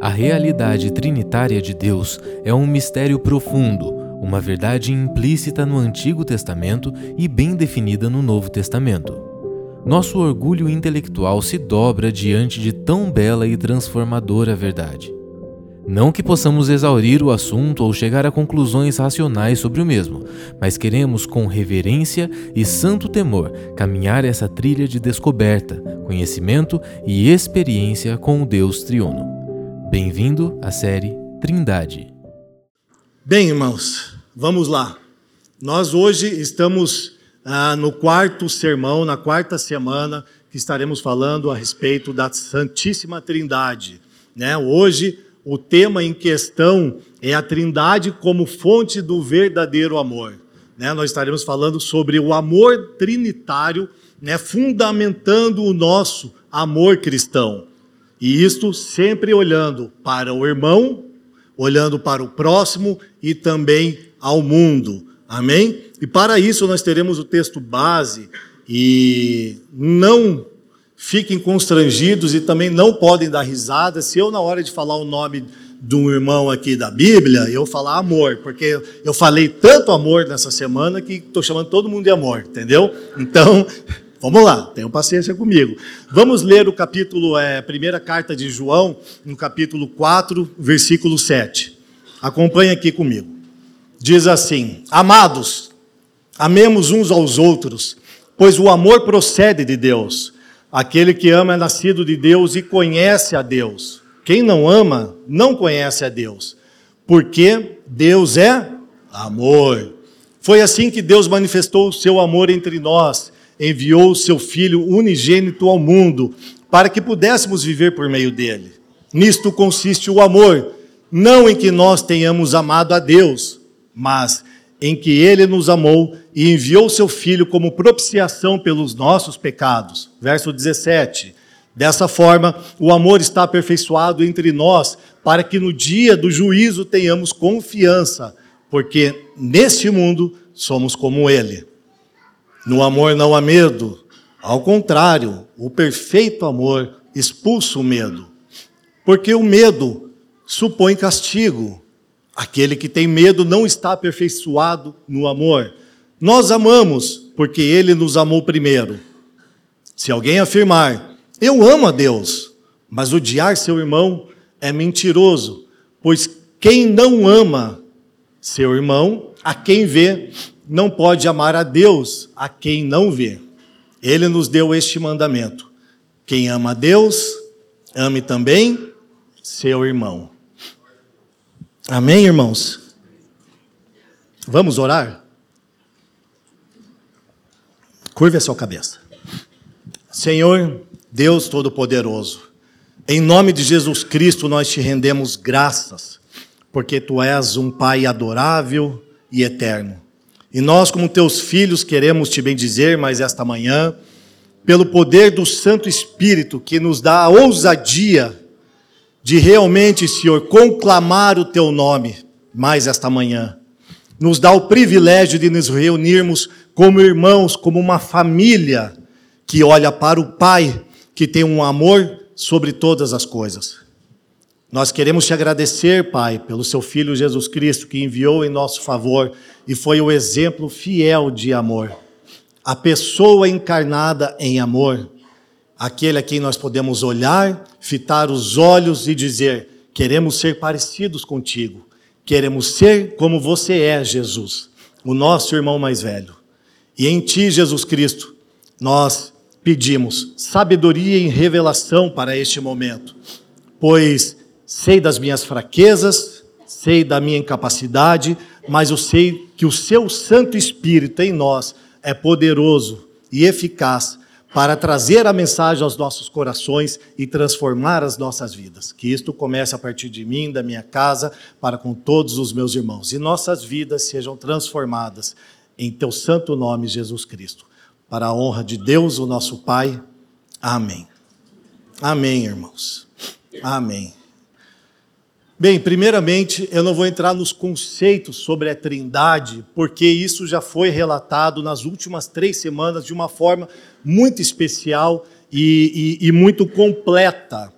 A realidade trinitária de Deus é um mistério profundo, uma verdade implícita no Antigo Testamento e bem definida no Novo Testamento. Nosso orgulho intelectual se dobra diante de tão bela e transformadora verdade. Não que possamos exaurir o assunto ou chegar a conclusões racionais sobre o mesmo, mas queremos, com reverência e santo temor, caminhar essa trilha de descoberta, conhecimento e experiência com o Deus triuno. Bem-vindo à série Trindade. Bem, irmãos, vamos lá. Nós hoje estamos ah, no quarto sermão, na quarta semana, que estaremos falando a respeito da Santíssima Trindade. Né? Hoje, o tema em questão é a Trindade como fonte do verdadeiro amor. Né? Nós estaremos falando sobre o amor trinitário, né? fundamentando o nosso amor cristão. E isto sempre olhando para o irmão, olhando para o próximo e também ao mundo. Amém? E para isso nós teremos o texto base e não fiquem constrangidos e também não podem dar risada se eu na hora de falar o nome de um irmão aqui da Bíblia, eu falar amor, porque eu falei tanto amor nessa semana que estou chamando todo mundo de amor, entendeu? Então, Vamos lá, tenham paciência comigo. Vamos ler o capítulo, é, primeira carta de João, no capítulo 4, versículo 7. Acompanhe aqui comigo. Diz assim: Amados, amemos uns aos outros, pois o amor procede de Deus. Aquele que ama é nascido de Deus e conhece a Deus. Quem não ama, não conhece a Deus, porque Deus é amor. Foi assim que Deus manifestou o seu amor entre nós enviou o seu Filho unigênito ao mundo, para que pudéssemos viver por meio dele. Nisto consiste o amor, não em que nós tenhamos amado a Deus, mas em que ele nos amou e enviou seu Filho como propiciação pelos nossos pecados. Verso 17. Dessa forma, o amor está aperfeiçoado entre nós, para que no dia do juízo tenhamos confiança, porque neste mundo somos como ele. No amor não há medo. Ao contrário, o perfeito amor expulsa o medo. Porque o medo supõe castigo. Aquele que tem medo não está aperfeiçoado no amor. Nós amamos porque ele nos amou primeiro. Se alguém afirmar, eu amo a Deus, mas odiar seu irmão é mentiroso, pois quem não ama seu irmão, a quem vê, não pode amar a Deus a quem não vê. Ele nos deu este mandamento: quem ama a Deus, ame também seu irmão. Amém, irmãos? Vamos orar? Curve a sua cabeça. Senhor, Deus Todo-Poderoso, em nome de Jesus Cristo nós te rendemos graças, porque tu és um Pai adorável e eterno. E nós, como teus filhos, queremos te bendizer mais esta manhã, pelo poder do Santo Espírito que nos dá a ousadia de realmente, Senhor, conclamar o teu nome mais esta manhã. Nos dá o privilégio de nos reunirmos como irmãos, como uma família que olha para o Pai, que tem um amor sobre todas as coisas. Nós queremos te agradecer, Pai, pelo seu Filho Jesus Cristo que enviou em nosso favor e foi o exemplo fiel de amor. A pessoa encarnada em amor, aquele a quem nós podemos olhar, fitar os olhos e dizer: queremos ser parecidos contigo, queremos ser como você é, Jesus, o nosso irmão mais velho. E em ti, Jesus Cristo, nós pedimos sabedoria e revelação para este momento, pois sei das minhas fraquezas, sei da minha incapacidade, mas eu sei que o seu Santo Espírito em nós é poderoso e eficaz para trazer a mensagem aos nossos corações e transformar as nossas vidas. Que isto comece a partir de mim, da minha casa, para com todos os meus irmãos. E nossas vidas sejam transformadas em teu santo nome, Jesus Cristo. Para a honra de Deus, o nosso Pai. Amém. Amém, irmãos. Amém. Bem, primeiramente, eu não vou entrar nos conceitos sobre a Trindade, porque isso já foi relatado nas últimas três semanas de uma forma muito especial e, e, e muito completa.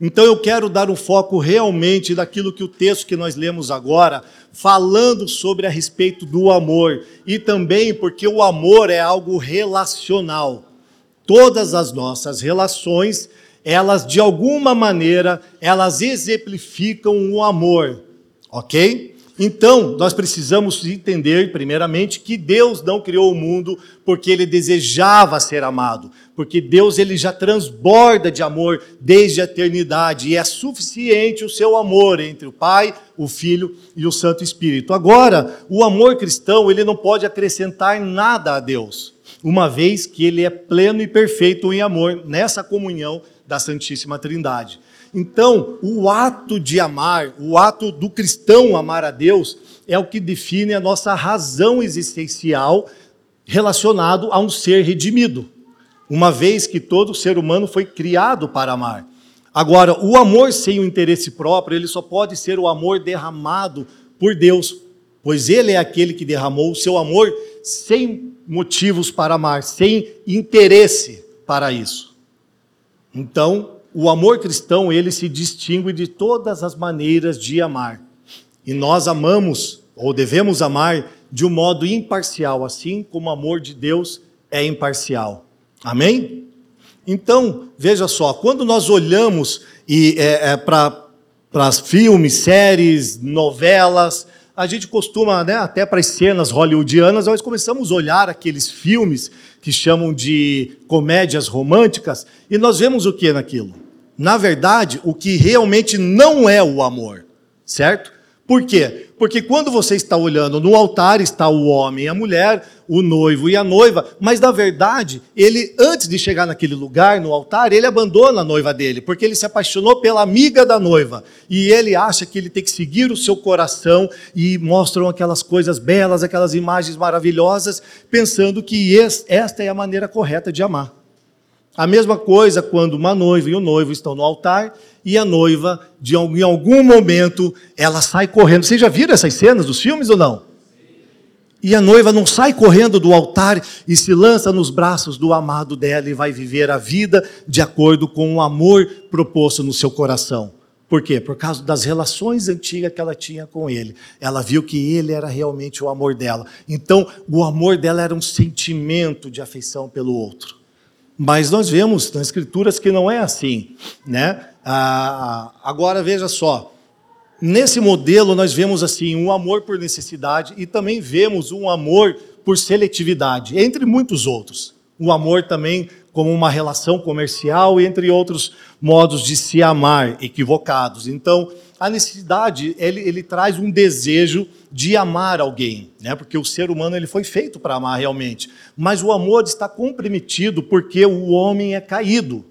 Então eu quero dar um foco realmente daquilo que o texto que nós lemos agora, falando sobre a respeito do amor, e também porque o amor é algo relacional. Todas as nossas relações, elas de alguma maneira, elas exemplificam o amor, OK? Então, nós precisamos entender, primeiramente, que Deus não criou o mundo porque ele desejava ser amado, porque Deus ele já transborda de amor desde a eternidade e é suficiente o seu amor entre o Pai, o Filho e o Santo Espírito. Agora, o amor cristão, ele não pode acrescentar nada a Deus, uma vez que ele é pleno e perfeito em amor nessa comunhão da Santíssima Trindade. Então, o ato de amar, o ato do cristão amar a Deus, é o que define a nossa razão existencial relacionado a um ser redimido, uma vez que todo ser humano foi criado para amar. Agora, o amor sem o interesse próprio, ele só pode ser o amor derramado por Deus, pois ele é aquele que derramou o seu amor sem motivos para amar, sem interesse para isso. Então, o amor cristão, ele se distingue de todas as maneiras de amar. E nós amamos, ou devemos amar, de um modo imparcial, assim como o amor de Deus é imparcial. Amém? Então, veja só, quando nós olhamos é, é, para filmes, séries, novelas, a gente costuma, né, até para as cenas hollywoodianas, nós começamos a olhar aqueles filmes que chamam de comédias românticas, e nós vemos o que naquilo? na verdade, o que realmente não é o amor, certo? Por quê? Porque quando você está olhando no altar está o homem e a mulher, o noivo e a noiva, mas na verdade, ele antes de chegar naquele lugar, no altar, ele abandona a noiva dele, porque ele se apaixonou pela amiga da noiva, e ele acha que ele tem que seguir o seu coração e mostram aquelas coisas belas, aquelas imagens maravilhosas, pensando que esta é a maneira correta de amar. A mesma coisa quando uma noiva e o noivo estão no altar e a noiva, de, em algum momento, ela sai correndo. Vocês já viram essas cenas dos filmes ou não? E a noiva não sai correndo do altar e se lança nos braços do amado dela e vai viver a vida de acordo com o amor proposto no seu coração. Por quê? Por causa das relações antigas que ela tinha com ele. Ela viu que ele era realmente o amor dela. Então, o amor dela era um sentimento de afeição pelo outro. Mas nós vemos nas Escrituras que não é assim. Né? Ah, agora veja só. Nesse modelo nós vemos assim um amor por necessidade e também vemos um amor por seletividade, entre muitos outros. O amor também como uma relação comercial, entre outros modos de se amar equivocados. Então, a necessidade, ele, ele traz um desejo de amar alguém, né? porque o ser humano ele foi feito para amar realmente. Mas o amor está comprometido porque o homem é caído.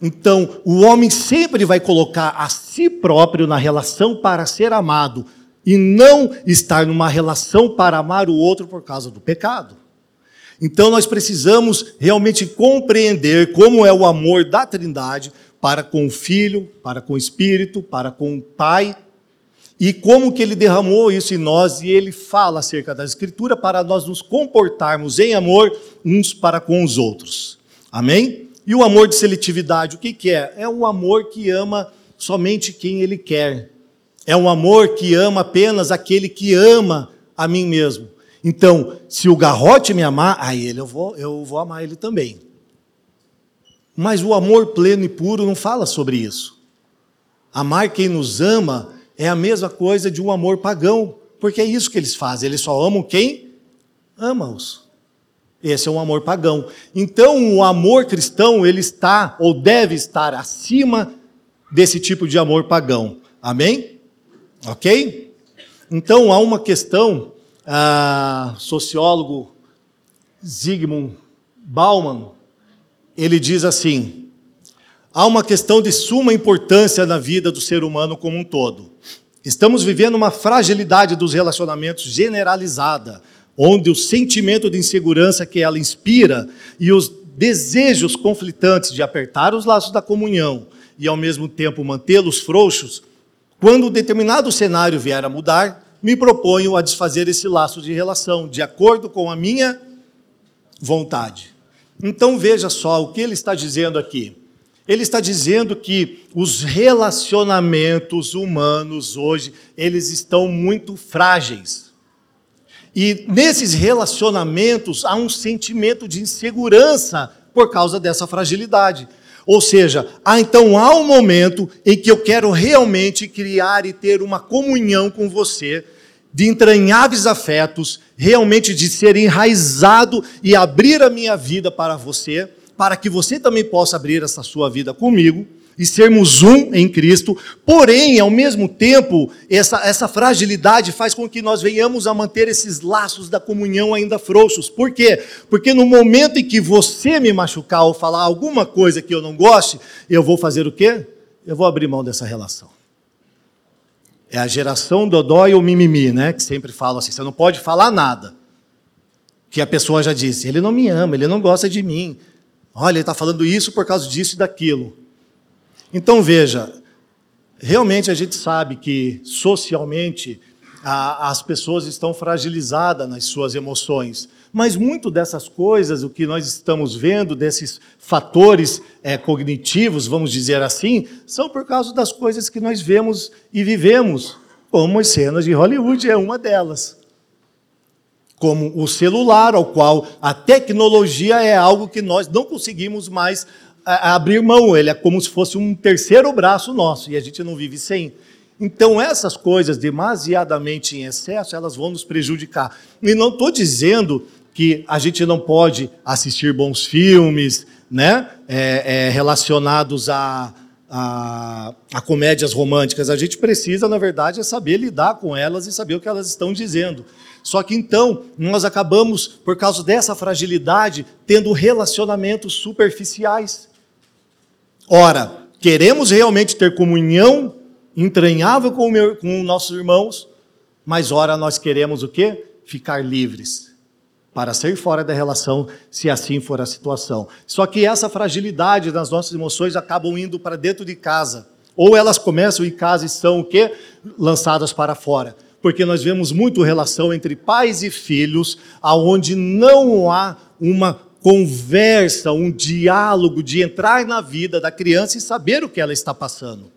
Então, o homem sempre vai colocar a si próprio na relação para ser amado e não estar numa relação para amar o outro por causa do pecado. Então, nós precisamos realmente compreender como é o amor da Trindade para com o Filho, para com o Espírito, para com o Pai, e como que ele derramou isso em nós, e ele fala acerca da Escritura para nós nos comportarmos em amor uns para com os outros. Amém? E o amor de seletividade, o que, que é? É um amor que ama somente quem ele quer. É um amor que ama apenas aquele que ama a mim mesmo. Então, se o garrote me amar, a ele eu vou, eu vou amar ele também. Mas o amor pleno e puro não fala sobre isso. Amar quem nos ama é a mesma coisa de um amor pagão, porque é isso que eles fazem, eles só amam quem ama-os. Esse é um amor pagão. Então, o amor cristão, ele está ou deve estar acima desse tipo de amor pagão. Amém? Ok? Então, há uma questão, ah, sociólogo Zygmunt Bauman, ele diz assim: há uma questão de suma importância na vida do ser humano como um todo. Estamos vivendo uma fragilidade dos relacionamentos generalizada, onde o sentimento de insegurança que ela inspira e os desejos conflitantes de apertar os laços da comunhão e ao mesmo tempo mantê-los frouxos, quando um determinado cenário vier a mudar, me proponho a desfazer esse laço de relação de acordo com a minha vontade. Então veja só o que ele está dizendo aqui. Ele está dizendo que os relacionamentos humanos hoje, eles estão muito frágeis. E nesses relacionamentos há um sentimento de insegurança por causa dessa fragilidade. Ou seja, há, então há um momento em que eu quero realmente criar e ter uma comunhão com você, de entranháveis afetos, realmente de ser enraizado e abrir a minha vida para você para que você também possa abrir essa sua vida comigo e sermos um em Cristo, porém, ao mesmo tempo, essa, essa fragilidade faz com que nós venhamos a manter esses laços da comunhão ainda frouxos. Por quê? Porque no momento em que você me machucar ou falar alguma coisa que eu não goste, eu vou fazer o quê? Eu vou abrir mão dessa relação. É a geração dodói ou mimimi, né? Que sempre falam assim: você não pode falar nada. Que a pessoa já disse: ele não me ama, ele não gosta de mim, Olha, ele está falando isso por causa disso e daquilo. Então veja, realmente a gente sabe que socialmente a, as pessoas estão fragilizadas nas suas emoções, mas muito dessas coisas, o que nós estamos vendo, desses fatores é, cognitivos, vamos dizer assim, são por causa das coisas que nós vemos e vivemos, como as cenas de Hollywood é uma delas como o celular, ao qual a tecnologia é algo que nós não conseguimos mais abrir mão, ele é como se fosse um terceiro braço nosso e a gente não vive sem. Então, essas coisas demasiadamente em excesso, elas vão nos prejudicar. E não estou dizendo que a gente não pode assistir bons filmes, né, é, é, relacionados a, a, a, comédias românticas. A gente precisa, na verdade, é saber lidar com elas e saber o que elas estão dizendo. Só que então nós acabamos, por causa dessa fragilidade, tendo relacionamentos superficiais. Ora, queremos realmente ter comunhão entranhável com, meu, com nossos irmãos, mas ora nós queremos o quê? Ficar livres para sair fora da relação, se assim for a situação. Só que essa fragilidade das nossas emoções acabam indo para dentro de casa. Ou elas começam em casa e são o quê? Lançadas para fora porque nós vemos muito relação entre pais e filhos, aonde não há uma conversa, um diálogo de entrar na vida da criança e saber o que ela está passando.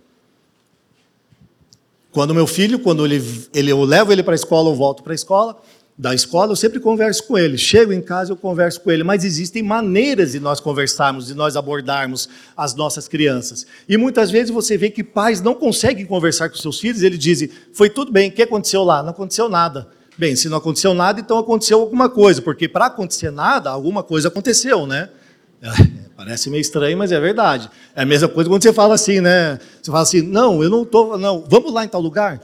Quando meu filho, quando ele, ele eu levo ele para a escola, eu volto para a escola, da escola, eu sempre converso com ele. Chego em casa, eu converso com ele. Mas existem maneiras de nós conversarmos, de nós abordarmos as nossas crianças. E muitas vezes você vê que pais não conseguem conversar com seus filhos. Eles dizem: Foi tudo bem, o que aconteceu lá? Não aconteceu nada. Bem, se não aconteceu nada, então aconteceu alguma coisa, porque para acontecer nada, alguma coisa aconteceu, né? Parece meio estranho, mas é verdade. É a mesma coisa quando você fala assim, né? Você fala assim: Não, eu não estou, não, vamos lá em tal lugar.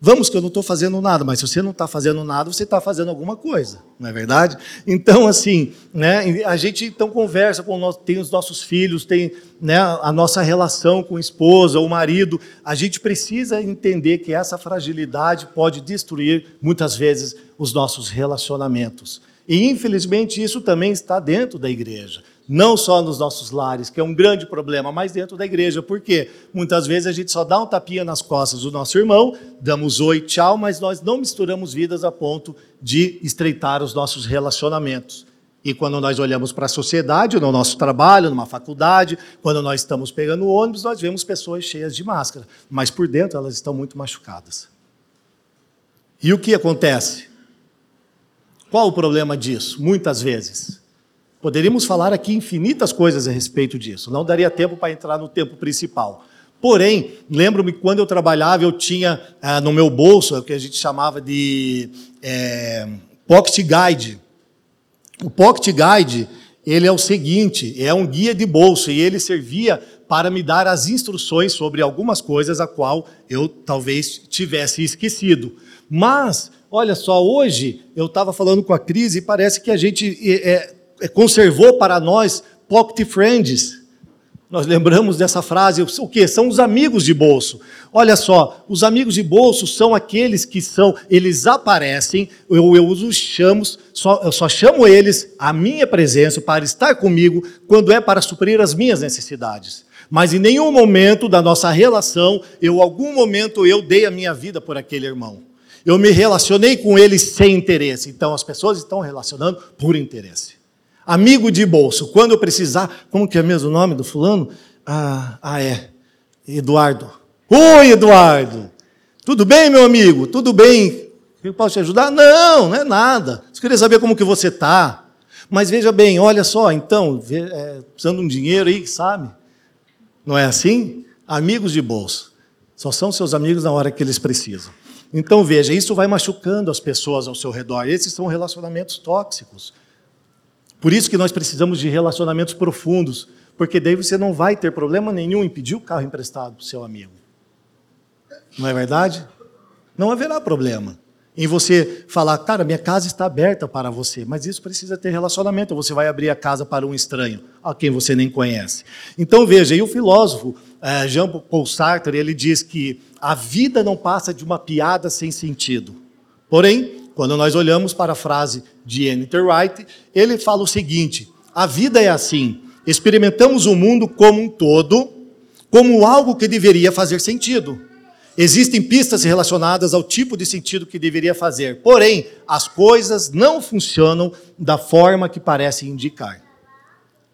Vamos que eu não estou fazendo nada, mas se você não está fazendo nada, você está fazendo alguma coisa, não é verdade? Então, assim, né, a gente então conversa com tem os nossos filhos, tem né, a nossa relação com a esposa, o marido. A gente precisa entender que essa fragilidade pode destruir muitas vezes os nossos relacionamentos. E infelizmente isso também está dentro da igreja não só nos nossos lares, que é um grande problema, mas dentro da igreja. Por quê? Muitas vezes a gente só dá um tapinha nas costas do nosso irmão, damos oi, tchau, mas nós não misturamos vidas a ponto de estreitar os nossos relacionamentos. E quando nós olhamos para a sociedade, no nosso trabalho, numa faculdade, quando nós estamos pegando ônibus, nós vemos pessoas cheias de máscara, mas por dentro elas estão muito machucadas. E o que acontece? Qual o problema disso? Muitas vezes Poderíamos falar aqui infinitas coisas a respeito disso, não daria tempo para entrar no tempo principal. Porém, lembro-me quando eu trabalhava, eu tinha ah, no meu bolso o que a gente chamava de é, Pocket Guide. O Pocket Guide, ele é o seguinte, é um guia de bolso e ele servia para me dar as instruções sobre algumas coisas a qual eu talvez tivesse esquecido. Mas, olha só, hoje eu estava falando com a Cris e parece que a gente é, conservou para nós pocket friends. Nós lembramos dessa frase, o que? São os amigos de bolso. Olha só, os amigos de bolso são aqueles que são, eles aparecem, eu, eu os chamo, só, eu só chamo eles à minha presença para estar comigo quando é para suprir as minhas necessidades. Mas em nenhum momento da nossa relação, eu algum momento eu dei a minha vida por aquele irmão. Eu me relacionei com ele sem interesse. Então as pessoas estão relacionando por interesse amigo de bolso. Quando eu precisar, como que é mesmo o nome do fulano? Ah, ah, é. Eduardo. Oi, Eduardo. Tudo bem, meu amigo? Tudo bem? Eu posso te ajudar? Não, não é nada. Eu queria saber como que você está. Mas veja bem, olha só, então, é, precisando de um dinheiro aí, sabe? Não é assim? Amigos de bolsa. Só são seus amigos na hora que eles precisam. Então veja, isso vai machucando as pessoas ao seu redor. Esses são relacionamentos tóxicos. Por isso que nós precisamos de relacionamentos profundos, porque daí você não vai ter problema nenhum em pedir o carro emprestado para o seu amigo. Não é verdade? Não haverá problema em você falar, cara, minha casa está aberta para você, mas isso precisa ter relacionamento. Você vai abrir a casa para um estranho, a quem você nem conhece. Então veja, e o filósofo eh, Jean Paul Sartre ele diz que a vida não passa de uma piada sem sentido. Porém, quando nós olhamos para a frase de Annie Wright, ele fala o seguinte: a vida é assim. Experimentamos o mundo como um todo, como algo que deveria fazer sentido. Existem pistas relacionadas ao tipo de sentido que deveria fazer, porém, as coisas não funcionam da forma que parecem indicar.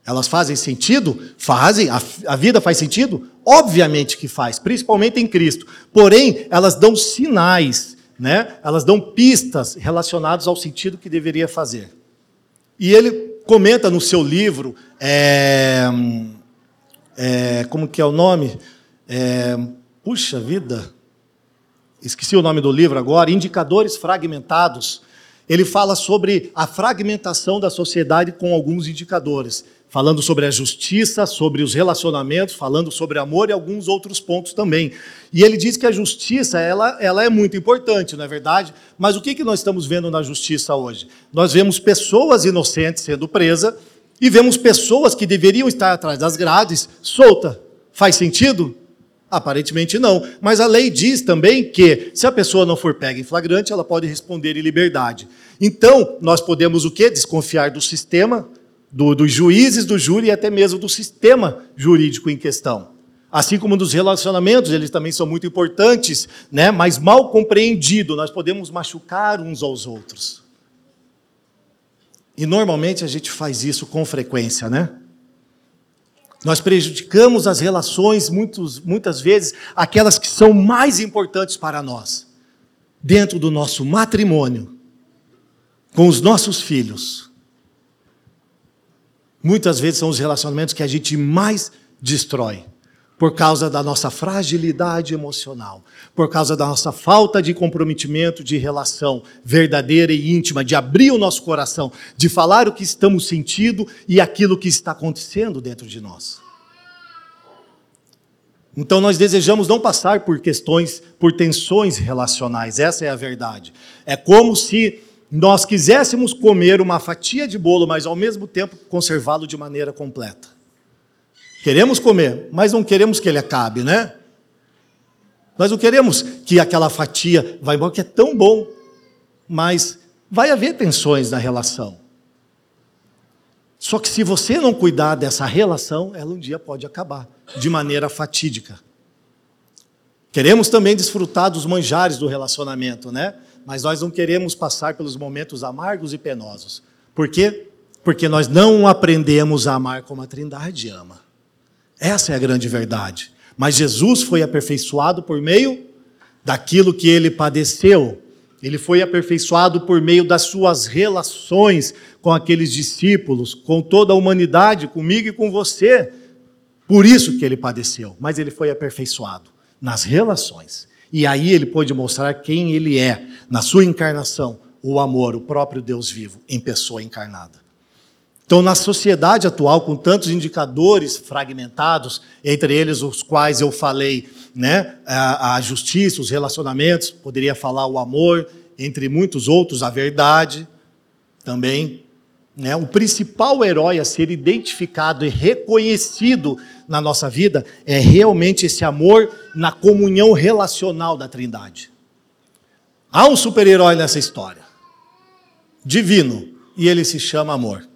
Elas fazem sentido? Fazem. A, a, vida faz sentido? Obviamente que faz, principalmente em Cristo. Porém, elas dão sinais, né? elas dão pistas relacionadas ao sentido que deveria fazer. E ele comenta no seu livro, é, é, como que é o nome? É, puxa vida, esqueci o nome do livro agora, Indicadores Fragmentados. Ele fala sobre a fragmentação da sociedade com alguns indicadores, falando sobre a justiça, sobre os relacionamentos, falando sobre amor e alguns outros pontos também. E ele diz que a justiça ela, ela é muito importante, não é verdade? Mas o que, que nós estamos vendo na justiça hoje? Nós vemos pessoas inocentes sendo presas e vemos pessoas que deveriam estar atrás das grades solta. Faz sentido? Aparentemente não. Mas a lei diz também que, se a pessoa não for pega em flagrante, ela pode responder em liberdade. Então, nós podemos o quê? Desconfiar do sistema, do, dos juízes, do júri e até mesmo do sistema jurídico em questão. Assim como dos relacionamentos, eles também são muito importantes, né? mas mal compreendido, nós podemos machucar uns aos outros. E normalmente a gente faz isso com frequência, né? Nós prejudicamos as relações, muitos, muitas vezes, aquelas que são mais importantes para nós, dentro do nosso matrimônio, com os nossos filhos. Muitas vezes são os relacionamentos que a gente mais destrói, por causa da nossa fragilidade emocional, por causa da nossa falta de comprometimento de relação verdadeira e íntima, de abrir o nosso coração, de falar o que estamos sentindo e aquilo que está acontecendo dentro de nós. Então nós desejamos não passar por questões, por tensões relacionais, essa é a verdade. É como se nós quiséssemos comer uma fatia de bolo, mas ao mesmo tempo conservá-lo de maneira completa. Queremos comer, mas não queremos que ele acabe, né? Nós não queremos que aquela fatia vá embora, que é tão bom, mas vai haver tensões na relação. Só que se você não cuidar dessa relação, ela um dia pode acabar de maneira fatídica. Queremos também desfrutar dos manjares do relacionamento, né? Mas nós não queremos passar pelos momentos amargos e penosos. Por quê? Porque nós não aprendemos a amar como a Trindade ama. Essa é a grande verdade. Mas Jesus foi aperfeiçoado por meio daquilo que ele padeceu. Ele foi aperfeiçoado por meio das suas relações com aqueles discípulos, com toda a humanidade, comigo e com você. Por isso que ele padeceu, mas ele foi aperfeiçoado nas relações. E aí ele pôde mostrar quem ele é, na sua encarnação, o amor, o próprio Deus vivo, em pessoa encarnada. Então, na sociedade atual, com tantos indicadores fragmentados, entre eles os quais eu falei, né, a, a justiça, os relacionamentos, poderia falar o amor, entre muitos outros, a verdade também. Né, o principal herói a ser identificado e reconhecido na nossa vida é realmente esse amor na comunhão relacional da Trindade. Há um super-herói nessa história, divino, e ele se chama amor.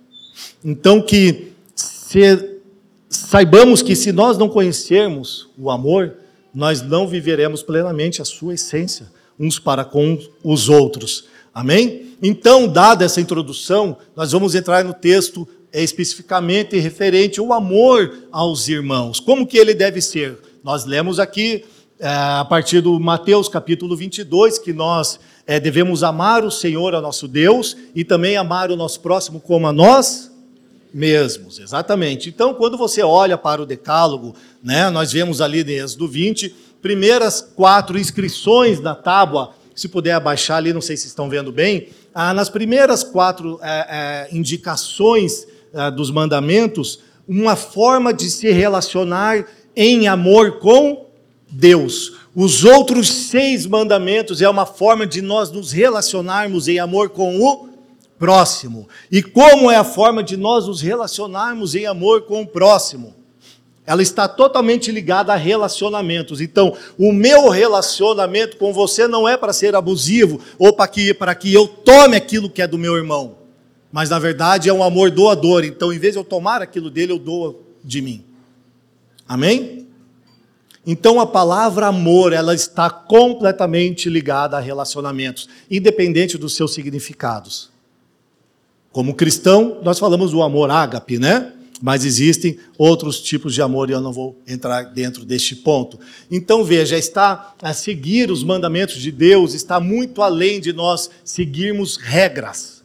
Então que se, saibamos que se nós não conhecermos o amor, nós não viveremos plenamente a sua essência uns para com os outros. Amém? Então, dada essa introdução, nós vamos entrar no texto é especificamente referente ao amor aos irmãos. Como que ele deve ser? Nós lemos aqui é, a partir do Mateus capítulo 22 que nós é, devemos amar o Senhor, a nosso Deus, e também amar o nosso próximo como a nós mesmos. Exatamente. Então, quando você olha para o decálogo, né, nós vemos ali em Êxodo 20, primeiras quatro inscrições na tábua, se puder abaixar ali, não sei se estão vendo bem, ah, nas primeiras quatro é, é, indicações é, dos mandamentos, uma forma de se relacionar em amor com Deus. Os outros seis mandamentos é uma forma de nós nos relacionarmos em amor com o próximo. E como é a forma de nós nos relacionarmos em amor com o próximo? Ela está totalmente ligada a relacionamentos. Então, o meu relacionamento com você não é para ser abusivo ou para que, para que eu tome aquilo que é do meu irmão. Mas, na verdade, é um amor doador. Então, em vez de eu tomar aquilo dele, eu dou de mim. Amém? Então, a palavra amor, ela está completamente ligada a relacionamentos, independente dos seus significados. Como cristão, nós falamos do amor ágape, né? Mas existem outros tipos de amor e eu não vou entrar dentro deste ponto. Então veja, está a seguir os mandamentos de Deus está muito além de nós seguirmos regras.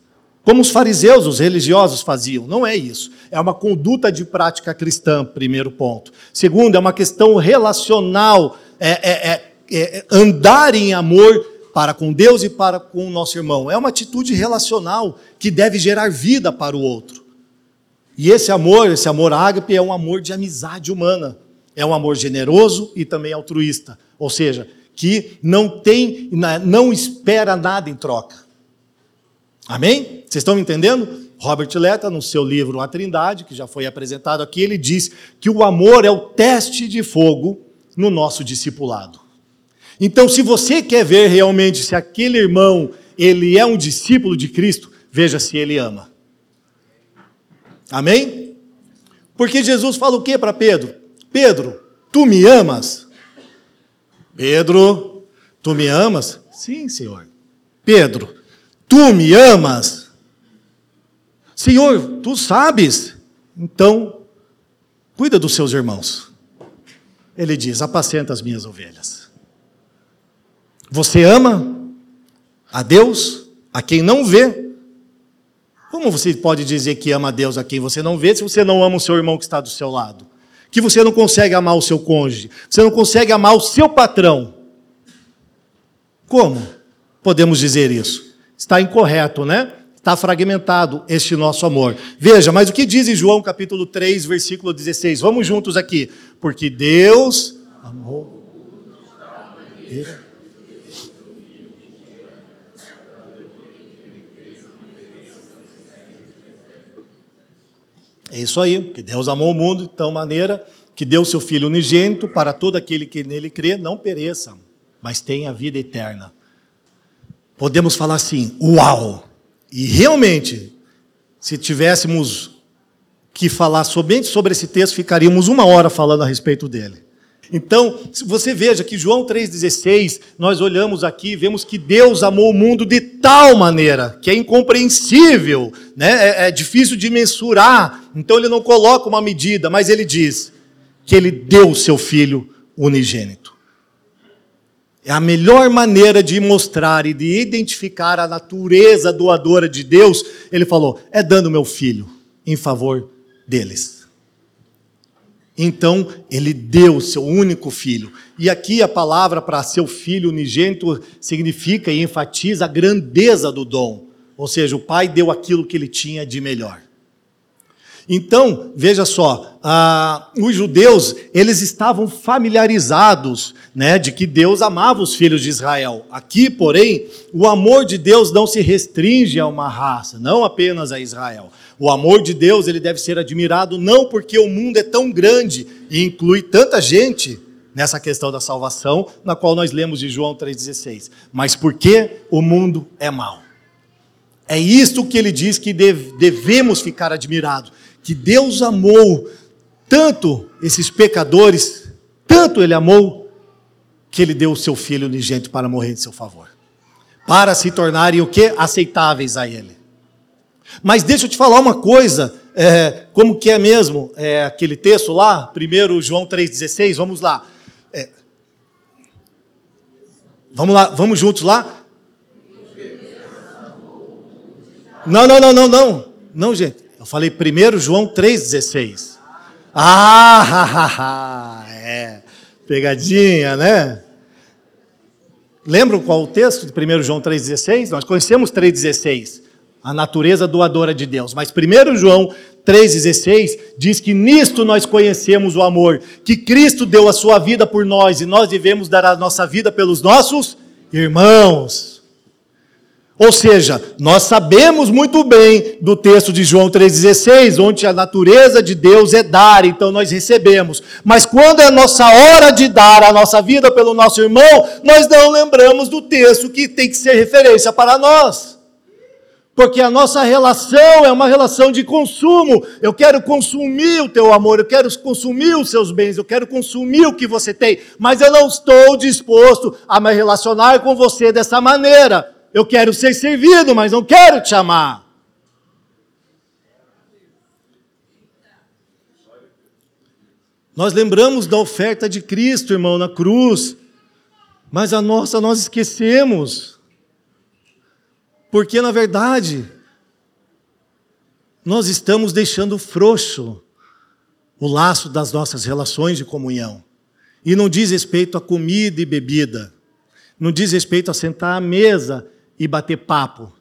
Como os fariseus, os religiosos faziam. Não é isso. É uma conduta de prática cristã, primeiro ponto. Segundo, é uma questão relacional. É, é, é, é andar em amor para com Deus e para com o nosso irmão. É uma atitude relacional que deve gerar vida para o outro. E esse amor, esse amor ágape, é um amor de amizade humana. É um amor generoso e também altruísta. Ou seja, que não tem, não espera nada em troca. Amém? Vocês estão me entendendo? Robert Letta, no seu livro A Trindade, que já foi apresentado aqui, ele diz que o amor é o teste de fogo no nosso discipulado. Então, se você quer ver realmente se aquele irmão ele é um discípulo de Cristo, veja se ele ama. Amém? Porque Jesus fala o que para Pedro? Pedro, tu me amas? Pedro, tu me amas? Sim, Senhor. Pedro, tu me amas? Senhor, tu sabes. Então, cuida dos seus irmãos. Ele diz: apacenta as minhas ovelhas. Você ama a Deus, a quem não vê, como você pode dizer que ama a Deus a quem você não vê se você não ama o seu irmão que está do seu lado? Que você não consegue amar o seu cônjuge, você não consegue amar o seu patrão. Como podemos dizer isso? Está incorreto, né? Está fragmentado este nosso amor. Veja, mas o que diz em João capítulo 3, versículo 16? Vamos juntos aqui. Porque Deus amou. É isso aí, que Deus amou o mundo de tal maneira que deu seu Filho unigênito para todo aquele que nele crê não pereça, mas tenha vida eterna. Podemos falar assim, uau! E realmente, se tivéssemos que falar somente sobre esse texto, ficaríamos uma hora falando a respeito dele. Então, você veja que João 3,16, nós olhamos aqui vemos que Deus amou o mundo de tal maneira que é incompreensível, né? é, é difícil de mensurar. Então, ele não coloca uma medida, mas ele diz que ele deu o seu filho unigênito. É a melhor maneira de mostrar e de identificar a natureza doadora de Deus. Ele falou: é dando meu filho em favor deles. Então, ele deu seu único filho. E aqui a palavra para seu filho unigênito significa e enfatiza a grandeza do dom. Ou seja, o pai deu aquilo que ele tinha de melhor. Então, veja só, ah, os judeus, eles estavam familiarizados né, de que Deus amava os filhos de Israel. Aqui, porém, o amor de Deus não se restringe a uma raça, não apenas a Israel. O amor de Deus ele deve ser admirado não porque o mundo é tão grande e inclui tanta gente nessa questão da salvação, na qual nós lemos de João 3,16, mas porque o mundo é mau. É isto que ele diz que devemos ficar admirados, que Deus amou tanto esses pecadores, tanto ele amou, que ele deu o seu filho unigênito para morrer em seu favor, para se tornarem o que? Aceitáveis a ele. Mas deixa eu te falar uma coisa: É, como que é mesmo é, aquele texto lá? 1 João 3,16, vamos lá. É, vamos lá, vamos juntos lá? Não, não, não, não, não. Não, gente. Eu falei 1 João 3,16. Ah, é. Pegadinha, né? Lembram qual o texto de 1 João 3,16? Nós conhecemos 3,16, a natureza doadora de Deus. Mas 1 João 3,16 diz que nisto nós conhecemos o amor, que Cristo deu a sua vida por nós e nós devemos dar a nossa vida pelos nossos irmãos. Ou seja, nós sabemos muito bem do texto de João 3,16, onde a natureza de Deus é dar, então nós recebemos. Mas quando é nossa hora de dar a nossa vida pelo nosso irmão, nós não lembramos do texto que tem que ser referência para nós. Porque a nossa relação é uma relação de consumo. Eu quero consumir o teu amor, eu quero consumir os seus bens, eu quero consumir o que você tem, mas eu não estou disposto a me relacionar com você dessa maneira. Eu quero ser servido, mas não quero te amar. Nós lembramos da oferta de Cristo, irmão, na cruz, mas a nossa nós esquecemos. Porque, na verdade, nós estamos deixando frouxo o laço das nossas relações de comunhão. E não diz respeito a comida e bebida, não diz respeito a sentar à mesa e bater papo.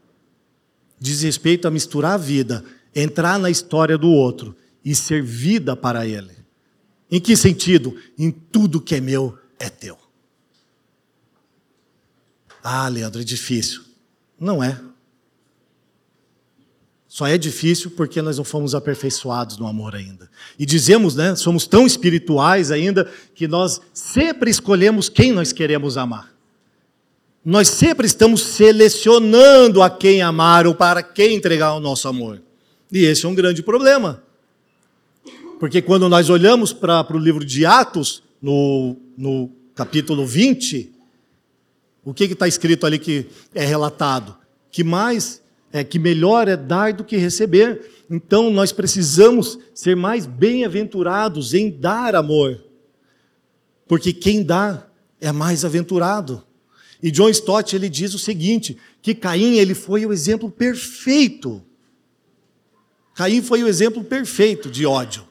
Diz respeito a misturar a vida, entrar na história do outro e ser vida para ele. Em que sentido? Em tudo que é meu é teu. Ah, Leandro, é difícil. Não é. Só é difícil porque nós não fomos aperfeiçoados no amor ainda. E dizemos, né, somos tão espirituais ainda que nós sempre escolhemos quem nós queremos amar. Nós sempre estamos selecionando a quem amar ou para quem entregar o nosso amor. E esse é um grande problema. Porque quando nós olhamos para o livro de Atos, no, no capítulo 20, o que está escrito ali que é relatado? Que mais, é que melhor é dar do que receber. Então nós precisamos ser mais bem-aventurados em dar amor. Porque quem dá é mais aventurado. E John Stott ele diz o seguinte, que Caim ele foi o exemplo perfeito. Caim foi o exemplo perfeito de ódio.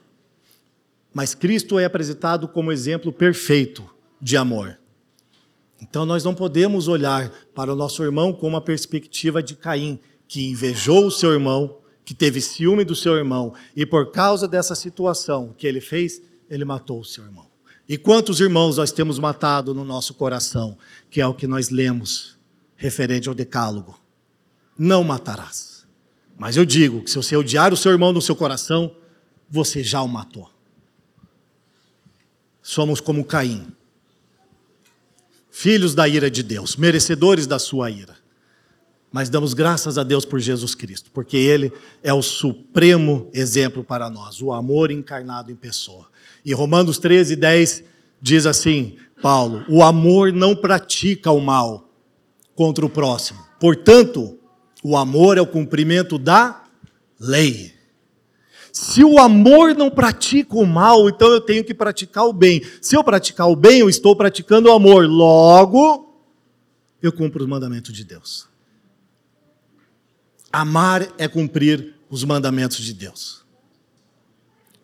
Mas Cristo é apresentado como exemplo perfeito de amor. Então nós não podemos olhar para o nosso irmão com uma perspectiva de Caim, que invejou o seu irmão, que teve ciúme do seu irmão, e por causa dessa situação que ele fez, ele matou o seu irmão. E quantos irmãos nós temos matado no nosso coração, que é o que nós lemos referente ao Decálogo? Não matarás. Mas eu digo que se você odiar o seu irmão no seu coração, você já o matou. Somos como Caim, filhos da ira de Deus, merecedores da sua ira. Mas damos graças a Deus por Jesus Cristo, porque Ele é o supremo exemplo para nós, o amor encarnado em pessoa. E Romanos 13, 10 diz assim: Paulo, o amor não pratica o mal contra o próximo. Portanto, o amor é o cumprimento da lei. Se o amor não pratica o mal, então eu tenho que praticar o bem. Se eu praticar o bem, eu estou praticando o amor. Logo, eu cumpro os mandamentos de Deus. Amar é cumprir os mandamentos de Deus.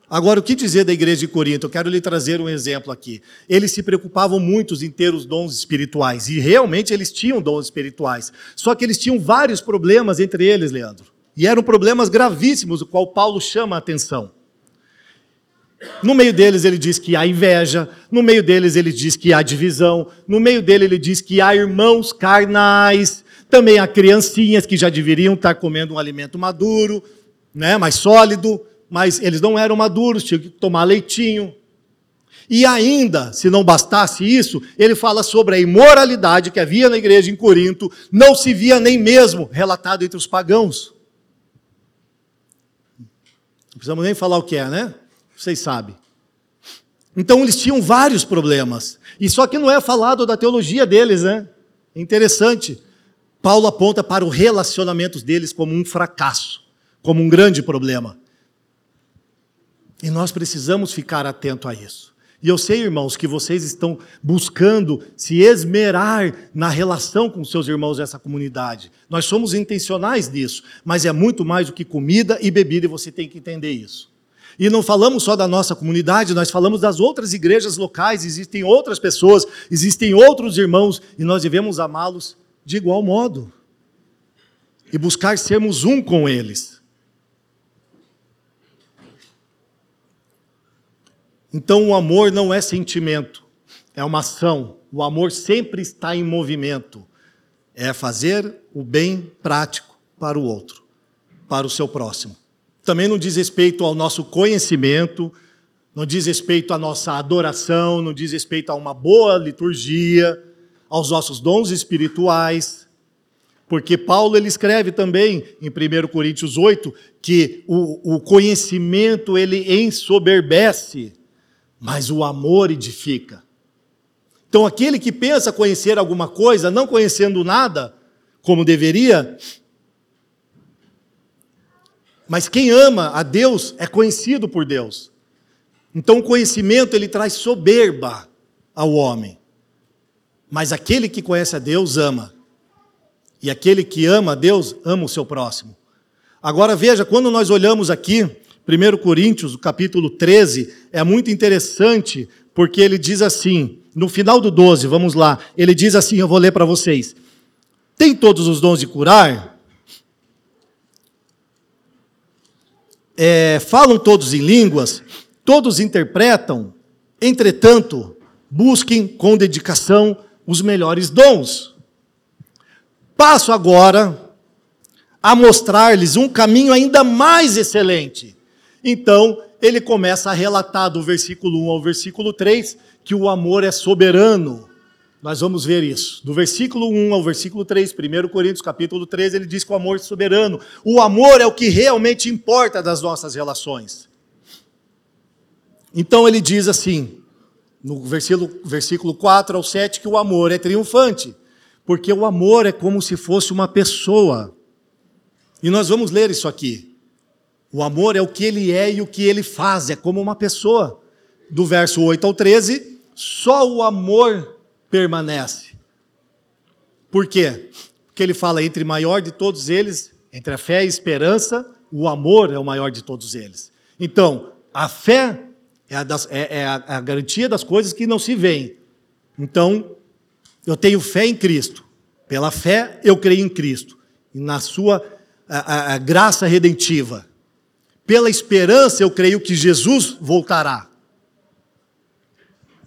Agora, o que dizer da igreja de Corinto? Eu quero lhe trazer um exemplo aqui. Eles se preocupavam muito em ter os dons espirituais, e realmente eles tinham dons espirituais. Só que eles tinham vários problemas entre eles, Leandro. E eram problemas gravíssimos, o qual Paulo chama a atenção. No meio deles ele diz que há inveja, no meio deles ele diz que há divisão, no meio dele ele diz que há irmãos carnais, também há criancinhas que já deveriam estar comendo um alimento maduro, né, mais sólido, mas eles não eram maduros, tinham que tomar leitinho. E ainda, se não bastasse isso, ele fala sobre a imoralidade que havia na igreja em Corinto, não se via nem mesmo relatado entre os pagãos. Não precisamos nem falar o que é, né? Vocês sabem. Então eles tinham vários problemas. E só que não é falado da teologia deles, né? É interessante. Paulo aponta para o relacionamento deles como um fracasso, como um grande problema. E nós precisamos ficar atento a isso. E eu sei, irmãos, que vocês estão buscando se esmerar na relação com seus irmãos dessa comunidade. Nós somos intencionais nisso, mas é muito mais do que comida e bebida e você tem que entender isso. E não falamos só da nossa comunidade, nós falamos das outras igrejas locais, existem outras pessoas, existem outros irmãos e nós devemos amá-los de igual modo e buscar sermos um com eles. Então o amor não é sentimento, é uma ação. O amor sempre está em movimento. É fazer o bem prático para o outro, para o seu próximo. Também não diz respeito ao nosso conhecimento, não diz respeito à nossa adoração, não diz respeito a uma boa liturgia, aos nossos dons espirituais. Porque Paulo ele escreve também em 1 Coríntios 8 que o, o conhecimento ele ensoberbece, mas o amor edifica. Então, aquele que pensa conhecer alguma coisa, não conhecendo nada, como deveria, mas quem ama a Deus é conhecido por Deus. Então, o conhecimento ele traz soberba ao homem. Mas aquele que conhece a Deus ama. E aquele que ama a Deus ama o seu próximo. Agora veja, quando nós olhamos aqui 1 Coríntios, capítulo 13, é muito interessante, porque ele diz assim, no final do 12, vamos lá, ele diz assim, eu vou ler para vocês. Tem todos os dons de curar? É, falam todos em línguas? Todos interpretam? Entretanto, busquem com dedicação os melhores dons. Passo agora a mostrar-lhes um caminho ainda mais excelente. Então, ele começa a relatar do versículo 1 ao versículo 3 que o amor é soberano. Nós vamos ver isso. Do versículo 1 ao versículo 3, 1 Coríntios capítulo 13, ele diz que o amor é soberano. O amor é o que realmente importa das nossas relações. Então ele diz assim, no versículo, versículo 4 ao 7, que o amor é triunfante. Porque o amor é como se fosse uma pessoa. E nós vamos ler isso aqui. O amor é o que ele é e o que ele faz, é como uma pessoa. Do verso 8 ao 13, só o amor permanece. Por quê? Porque ele fala entre maior de todos eles, entre a fé e a esperança, o amor é o maior de todos eles. Então, a fé é a, das, é, é a, a garantia das coisas que não se veem. Então, eu tenho fé em Cristo. Pela fé, eu creio em Cristo. E na sua a, a graça redentiva. Pela esperança, eu creio que Jesus voltará.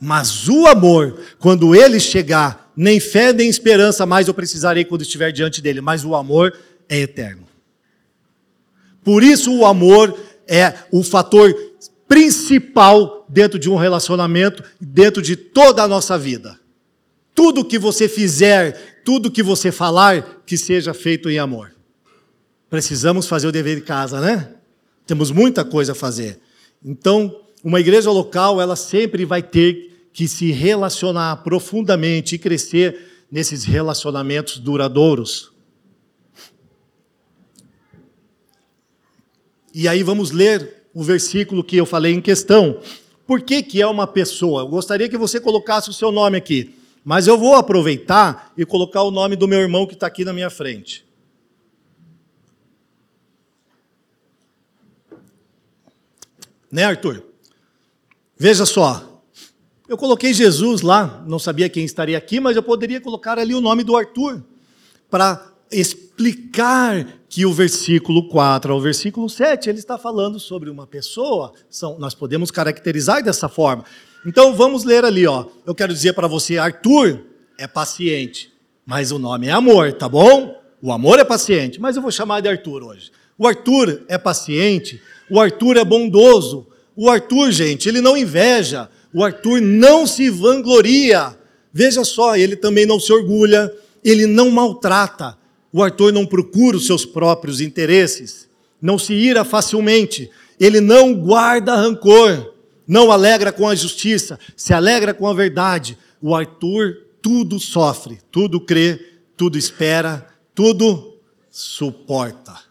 Mas o amor, quando ele chegar, nem fé nem esperança mais eu precisarei quando estiver diante dele, mas o amor é eterno. Por isso, o amor é o fator principal dentro de um relacionamento, dentro de toda a nossa vida. Tudo que você fizer, tudo que você falar, que seja feito em amor. Precisamos fazer o dever de casa, né? Temos muita coisa a fazer. Então, uma igreja local, ela sempre vai ter que se relacionar profundamente e crescer nesses relacionamentos duradouros. E aí vamos ler o versículo que eu falei em questão. Por que, que é uma pessoa? Eu gostaria que você colocasse o seu nome aqui, mas eu vou aproveitar e colocar o nome do meu irmão que está aqui na minha frente. Né, Arthur? Veja só. Eu coloquei Jesus lá, não sabia quem estaria aqui, mas eu poderia colocar ali o nome do Arthur para explicar que o versículo 4 ao versículo 7 ele está falando sobre uma pessoa. São, nós podemos caracterizar dessa forma. Então vamos ler ali, ó. Eu quero dizer para você, Arthur é paciente, mas o nome é amor, tá bom? O amor é paciente, mas eu vou chamar de Arthur hoje. O Arthur é paciente, o Arthur é bondoso. O Arthur, gente, ele não inveja. O Arthur não se vangloria. Veja só, ele também não se orgulha, ele não maltrata. O Arthur não procura os seus próprios interesses, não se ira facilmente, ele não guarda rancor, não alegra com a justiça, se alegra com a verdade. O Arthur tudo sofre, tudo crê, tudo espera, tudo suporta.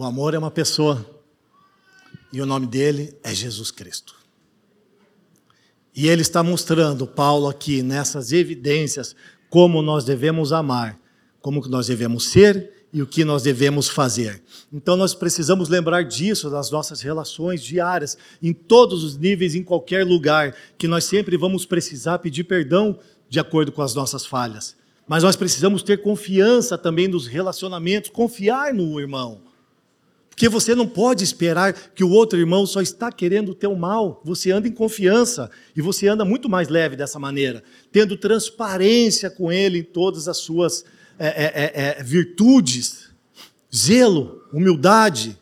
O amor é uma pessoa. E o nome dele é Jesus Cristo. E ele está mostrando, Paulo, aqui nessas evidências, como nós devemos amar, como nós devemos ser e o que nós devemos fazer. Então nós precisamos lembrar disso nas nossas relações diárias, em todos os níveis, em qualquer lugar, que nós sempre vamos precisar pedir perdão de acordo com as nossas falhas. Mas nós precisamos ter confiança também nos relacionamentos, confiar no irmão. Porque você não pode esperar que o outro irmão só está querendo o teu mal. Você anda em confiança e você anda muito mais leve dessa maneira, tendo transparência com ele em todas as suas é, é, é, é virtudes, zelo, humildade.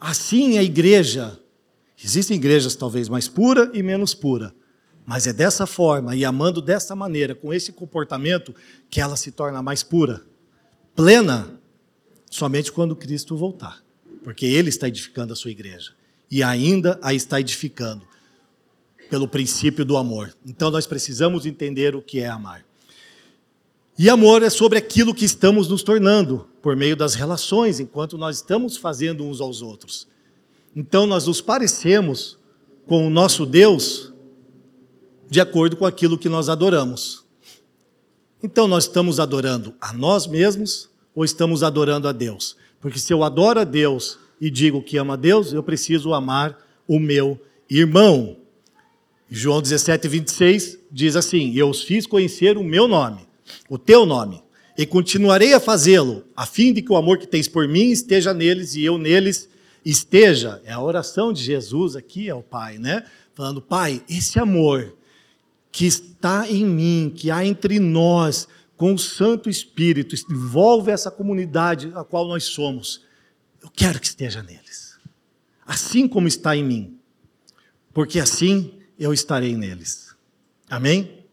Assim é a igreja. Existem igrejas talvez mais pura e menos pura, mas é dessa forma e amando dessa maneira, com esse comportamento, que ela se torna mais pura, plena somente quando Cristo voltar, porque Ele está edificando a sua igreja e ainda a está edificando pelo princípio do amor. Então nós precisamos entender o que é amar. E amor é sobre aquilo que estamos nos tornando por meio das relações, enquanto nós estamos fazendo uns aos outros. Então nós nos parecemos com o nosso Deus de acordo com aquilo que nós adoramos. Então nós estamos adorando a nós mesmos ou estamos adorando a Deus? Porque se eu adoro a Deus e digo que amo a Deus, eu preciso amar o meu irmão. João 17, 26 diz assim: Eu os fiz conhecer o meu nome, o teu nome, e continuarei a fazê-lo, a fim de que o amor que tens por mim esteja neles e eu neles esteja. É a oração de Jesus aqui ao Pai, né? Falando, Pai, esse amor que está em mim, que há entre nós, com o Santo Espírito, envolve essa comunidade a qual nós somos. Eu quero que esteja neles, assim como está em mim, porque assim eu estarei neles. Amém?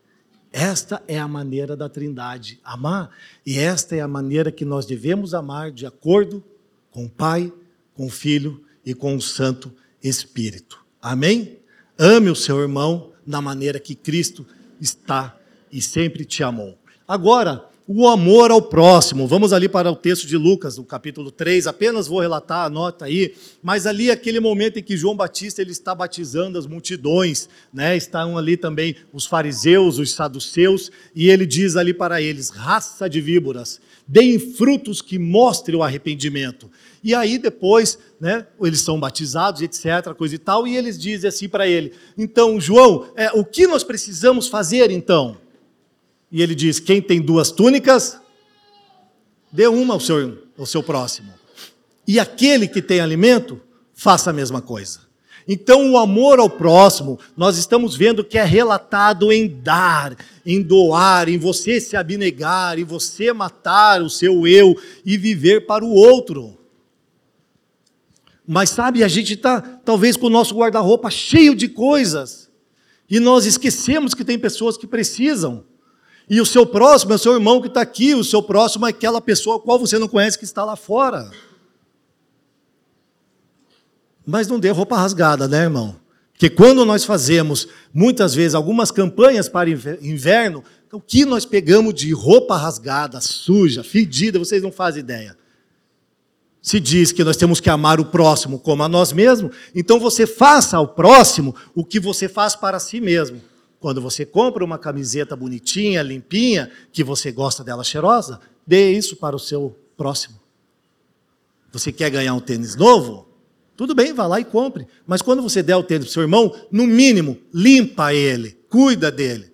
Esta é a maneira da Trindade amar, e esta é a maneira que nós devemos amar de acordo com o Pai, com o Filho e com o Santo Espírito. Amém? Ame o seu irmão da maneira que Cristo está e sempre te amou. Agora, o amor ao próximo. Vamos ali para o texto de Lucas, no capítulo 3. Apenas vou relatar, anota aí. Mas ali aquele momento em que João Batista ele está batizando as multidões, né? Estão ali também os fariseus, os saduceus, e ele diz ali para eles: raça de víboras, deem frutos que mostrem o arrependimento. E aí depois, né, eles são batizados, etc, coisa e tal, e eles dizem assim para ele: então, João, é, o que nós precisamos fazer então? E ele diz: quem tem duas túnicas, dê uma ao seu, ao seu próximo. E aquele que tem alimento, faça a mesma coisa. Então, o amor ao próximo, nós estamos vendo que é relatado em dar, em doar, em você se abnegar, em você matar o seu eu e viver para o outro. Mas sabe, a gente está talvez com o nosso guarda-roupa cheio de coisas e nós esquecemos que tem pessoas que precisam. E o seu próximo é o seu irmão que está aqui, o seu próximo é aquela pessoa qual você não conhece que está lá fora. Mas não dê roupa rasgada, né, irmão? Porque quando nós fazemos, muitas vezes, algumas campanhas para inverno, o que nós pegamos de roupa rasgada, suja, fedida, vocês não fazem ideia. Se diz que nós temos que amar o próximo como a nós mesmos, então você faça ao próximo o que você faz para si mesmo. Quando você compra uma camiseta bonitinha, limpinha, que você gosta dela cheirosa, dê isso para o seu próximo. Você quer ganhar um tênis novo? Tudo bem, vá lá e compre. Mas quando você der o tênis para o seu irmão, no mínimo, limpa ele, cuida dele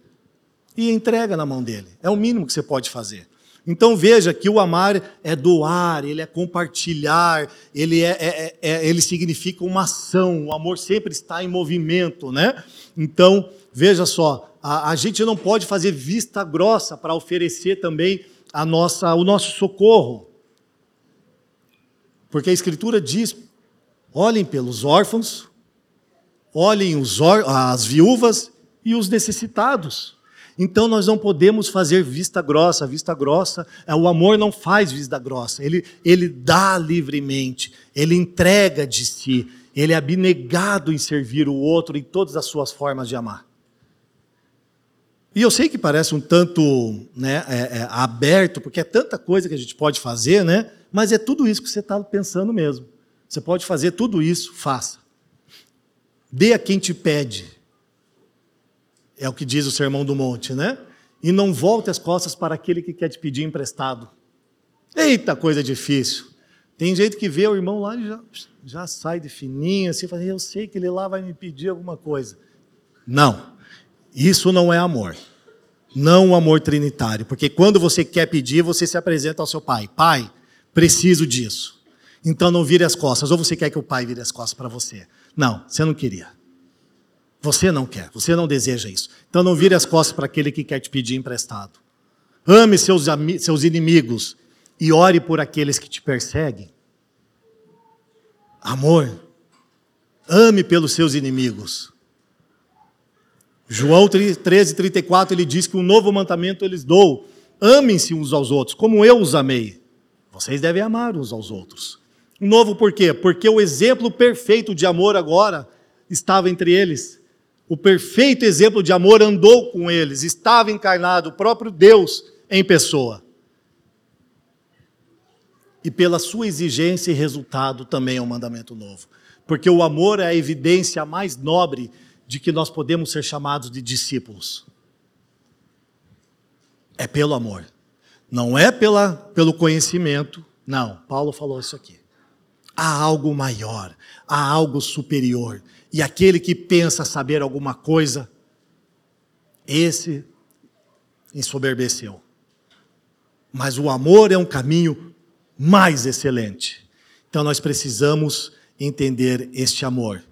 e entrega na mão dele. É o mínimo que você pode fazer. Então veja que o amar é doar, ele é compartilhar, ele, é, é, é, é ele significa uma ação. O amor sempre está em movimento, né? Então Veja só, a, a gente não pode fazer vista grossa para oferecer também a nossa, o nosso socorro. Porque a Escritura diz: olhem pelos órfãos, olhem os as viúvas e os necessitados. Então nós não podemos fazer vista grossa. Vista grossa, é, o amor não faz vista grossa. Ele, ele dá livremente, ele entrega de si, ele é abnegado em servir o outro em todas as suas formas de amar. E eu sei que parece um tanto né, é, é, aberto, porque é tanta coisa que a gente pode fazer, né? mas é tudo isso que você está pensando mesmo. Você pode fazer tudo isso, faça. Dê a quem te pede. É o que diz o Sermão do Monte, né? E não volte as costas para aquele que quer te pedir emprestado. Eita, coisa difícil. Tem gente que vê o irmão lá e já, já sai de fininho, assim, fala, eu sei que ele lá vai me pedir alguma coisa. Não, isso não é amor. Não o amor trinitário. Porque quando você quer pedir, você se apresenta ao seu pai. Pai, preciso disso. Então não vire as costas. Ou você quer que o pai vire as costas para você? Não, você não queria. Você não quer, você não deseja isso. Então não vire as costas para aquele que quer te pedir emprestado. Ame seus, seus inimigos e ore por aqueles que te perseguem. Amor, ame pelos seus inimigos. João 13, 34, ele diz que um novo mandamento eles dou: amem-se uns aos outros, como eu os amei. Vocês devem amar uns aos outros. Um novo por quê? Porque o exemplo perfeito de amor agora estava entre eles. O perfeito exemplo de amor andou com eles, estava encarnado, o próprio Deus em pessoa. E pela sua exigência e resultado também é um mandamento novo. Porque o amor é a evidência mais nobre de que nós podemos ser chamados de discípulos. É pelo amor. Não é pela, pelo conhecimento. Não, Paulo falou isso aqui. Há algo maior, há algo superior. E aquele que pensa saber alguma coisa, esse ensoberbeceu. Mas o amor é um caminho mais excelente. Então nós precisamos entender este amor.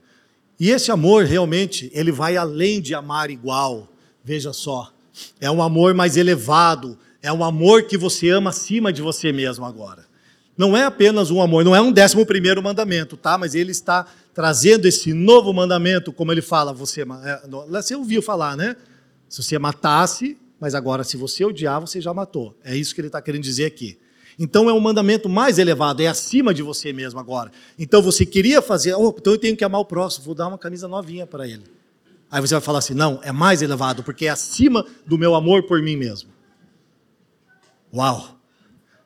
E esse amor realmente, ele vai além de amar igual. Veja só, é um amor mais elevado, é um amor que você ama acima de você mesmo agora. Não é apenas um amor, não é um décimo primeiro mandamento, tá? Mas ele está trazendo esse novo mandamento, como ele fala, você, é, você ouviu falar, né? Se você matasse, mas agora se você odiar, você já matou. É isso que ele está querendo dizer aqui. Então é um mandamento mais elevado, é acima de você mesmo agora. Então você queria fazer, oh, então eu tenho que amar o próximo, vou dar uma camisa novinha para ele. Aí você vai falar assim: não, é mais elevado, porque é acima do meu amor por mim mesmo. Uau!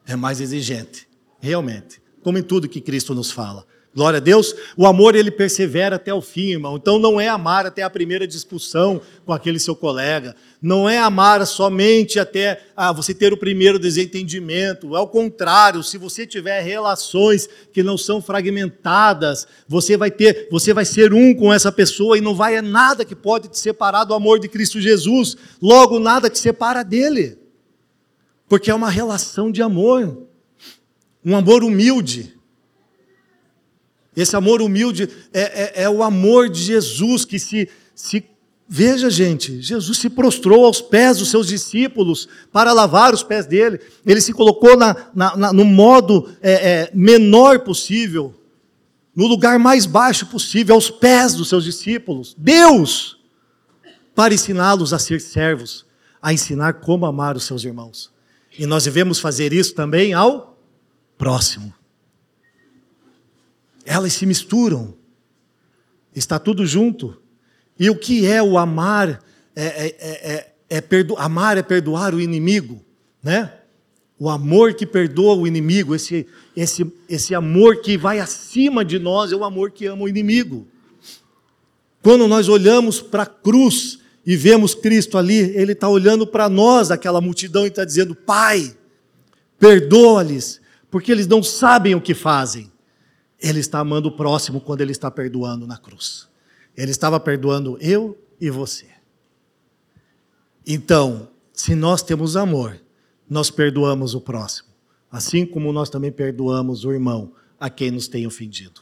É mais exigente, realmente. Como em tudo que Cristo nos fala. Glória a Deus. O amor ele persevera até o fim, irmão. Então não é amar até a primeira discussão com aquele seu colega. Não é amar somente até ah, você ter o primeiro desentendimento. Ao contrário, se você tiver relações que não são fragmentadas, você vai ter, você vai ser um com essa pessoa e não vai é nada que pode te separar do amor de Cristo Jesus. Logo nada que separa dele. Porque é uma relação de amor. Um amor humilde esse amor humilde é, é, é, o amor de Jesus que se, se. Veja, gente, Jesus se prostrou aos pés dos seus discípulos para lavar os pés dele. Ele se colocou na, na, na, no modo é, é menor possível, no lugar mais baixo possível, aos pés dos seus discípulos. Deus! Para ensiná-los a ser servos, a ensinar como amar os seus irmãos. E nós devemos fazer isso também ao próximo elas se misturam. Está tudo junto. E o que é o amar? É, é, é, é, é perdo... Amar é perdoar o inimigo, né? O amor que perdoa o inimigo, esse, esse, esse amor que vai acima de nós, é o amor que ama o inimigo. Quando nós olhamos para a cruz e vemos Cristo ali, Ele está olhando para nós, aquela multidão, e está dizendo: Pai, perdoa-lhes, porque eles não sabem o que fazem. Ele está amando o próximo quando ele está perdoando na cruz. Ele estava perdoando eu e você. Então, se nós temos amor, nós perdoamos o próximo, assim como nós também perdoamos o irmão a quem nos tem ofendido.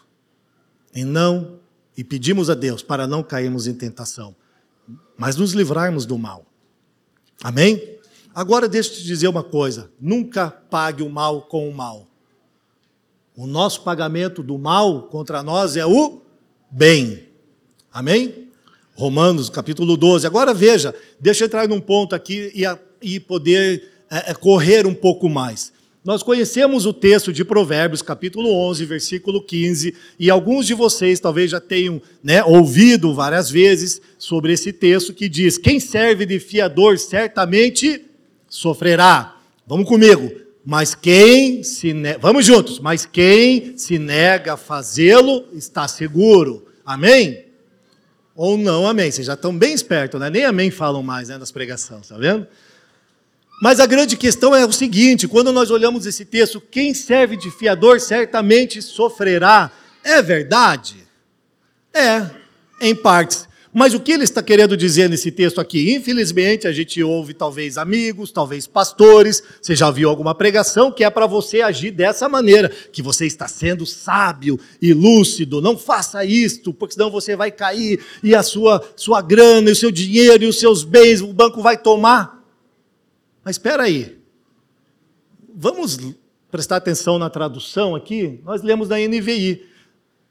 E não e pedimos a Deus para não cairmos em tentação, mas nos livrarmos do mal. Amém? Agora deixa eu te dizer uma coisa: nunca pague o mal com o mal. O nosso pagamento do mal contra nós é o bem. Amém? Romanos capítulo 12. Agora veja, deixa eu entrar num ponto aqui e, a, e poder é, é, correr um pouco mais. Nós conhecemos o texto de Provérbios, capítulo 11, versículo 15, e alguns de vocês talvez já tenham né, ouvido várias vezes sobre esse texto que diz: Quem serve de fiador certamente sofrerá. Vamos comigo. Mas quem se nega, vamos juntos, mas quem se nega a fazê-lo está seguro. Amém? Ou não, amém. Vocês já estão bem espertos, né? Nem amém falam mais né, nas pregações, tá vendo? Mas a grande questão é o seguinte: quando nós olhamos esse texto, quem serve de fiador certamente sofrerá. É verdade? É, em partes. Mas o que ele está querendo dizer nesse texto aqui? Infelizmente, a gente ouve talvez amigos, talvez pastores, você já viu alguma pregação que é para você agir dessa maneira, que você está sendo sábio e lúcido, não faça isto, porque senão você vai cair e a sua, sua grana, e o seu dinheiro e os seus bens, o banco vai tomar. Mas espera aí, vamos prestar atenção na tradução aqui? Nós lemos da NVI,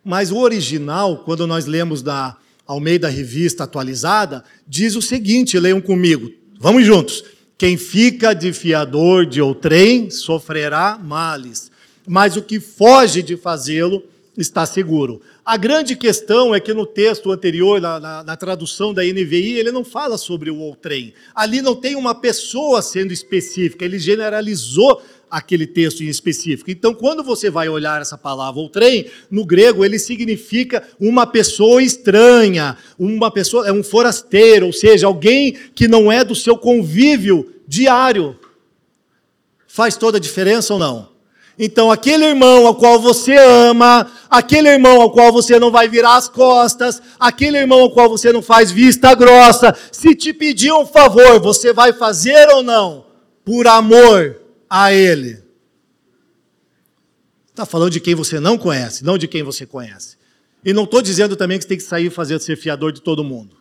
mas o original, quando nós lemos da ao meio da revista atualizada, diz o seguinte: leiam comigo, vamos juntos. Quem fica de fiador de outrem sofrerá males, mas o que foge de fazê-lo está seguro. A grande questão é que no texto anterior, na, na, na, tradução da NVI, ele não fala sobre o outrem. Ali não tem uma pessoa sendo específica, ele generalizou aquele texto em específico. Então, quando você vai olhar essa palavra outrem, no grego ele significa uma pessoa estranha, uma pessoa, é um forasteiro, ou seja, alguém que não é do seu convívio diário. Faz toda a diferença ou não? Então, aquele irmão ao qual você ama, aquele irmão ao qual você não vai virar as costas, aquele irmão ao qual você não faz vista grossa, se te pedir um favor, você vai fazer ou não? Por amor a Ele. Está falando de quem você não conhece, não de quem você conhece. E não estou dizendo também que você tem que sair fazer ser fiador de todo mundo.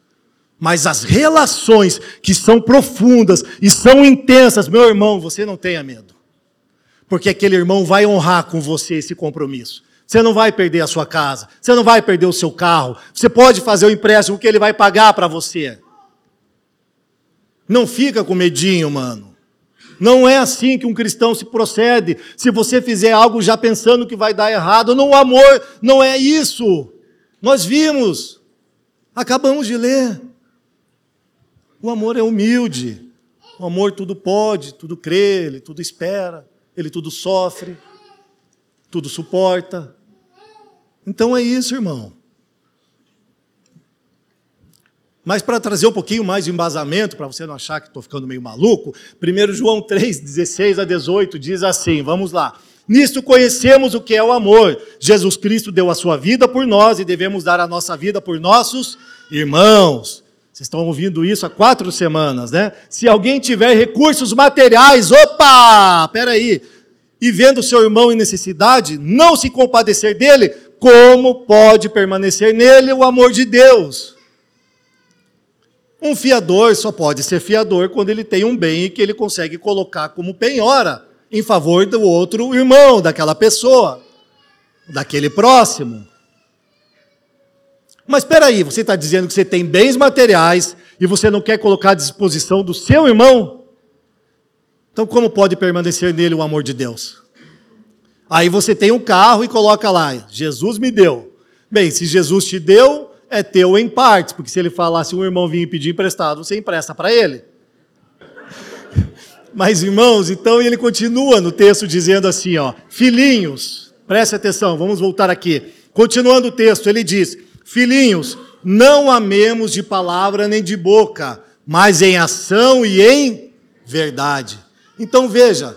Mas as relações que são profundas e são intensas, meu irmão, você não tenha medo. Porque aquele irmão vai honrar com você esse compromisso. Você não vai perder a sua casa, você não vai perder o seu carro. Você pode fazer o empréstimo que ele vai pagar para você. Não fica com medinho, mano. Não é assim que um cristão se procede. Se você fizer algo já pensando que vai dar errado, não, o amor não é isso. Nós vimos, acabamos de ler. O amor é humilde. O amor tudo pode, tudo crê, ele tudo espera, ele tudo sofre, tudo suporta. Então é isso, irmão. Mas para trazer um pouquinho mais de embasamento, para você não achar que estou ficando meio maluco, 1 João 3, 16 a 18 diz assim: vamos lá. Nisto conhecemos o que é o amor. Jesus Cristo deu a sua vida por nós e devemos dar a nossa vida por nossos irmãos. Vocês estão ouvindo isso há quatro semanas, né? Se alguém tiver recursos materiais, opa, peraí, e vendo seu irmão em necessidade, não se compadecer dele, como pode permanecer nele o amor de Deus? Um fiador só pode ser fiador quando ele tem um bem que ele consegue colocar como penhora em favor do outro irmão, daquela pessoa, daquele próximo. Mas espera aí, você está dizendo que você tem bens materiais e você não quer colocar à disposição do seu irmão? Então, como pode permanecer nele o amor de Deus? Aí você tem um carro e coloca lá: Jesus me deu. Bem, se Jesus te deu, é teu em partes, porque se ele falasse um irmão vir pedir emprestado, você empresta para ele. Mas, irmãos, então ele continua no texto dizendo assim, ó, filhinhos, preste atenção, vamos voltar aqui. Continuando o texto, ele diz: Filhinhos, não amemos de palavra nem de boca, mas em ação e em verdade. Então veja,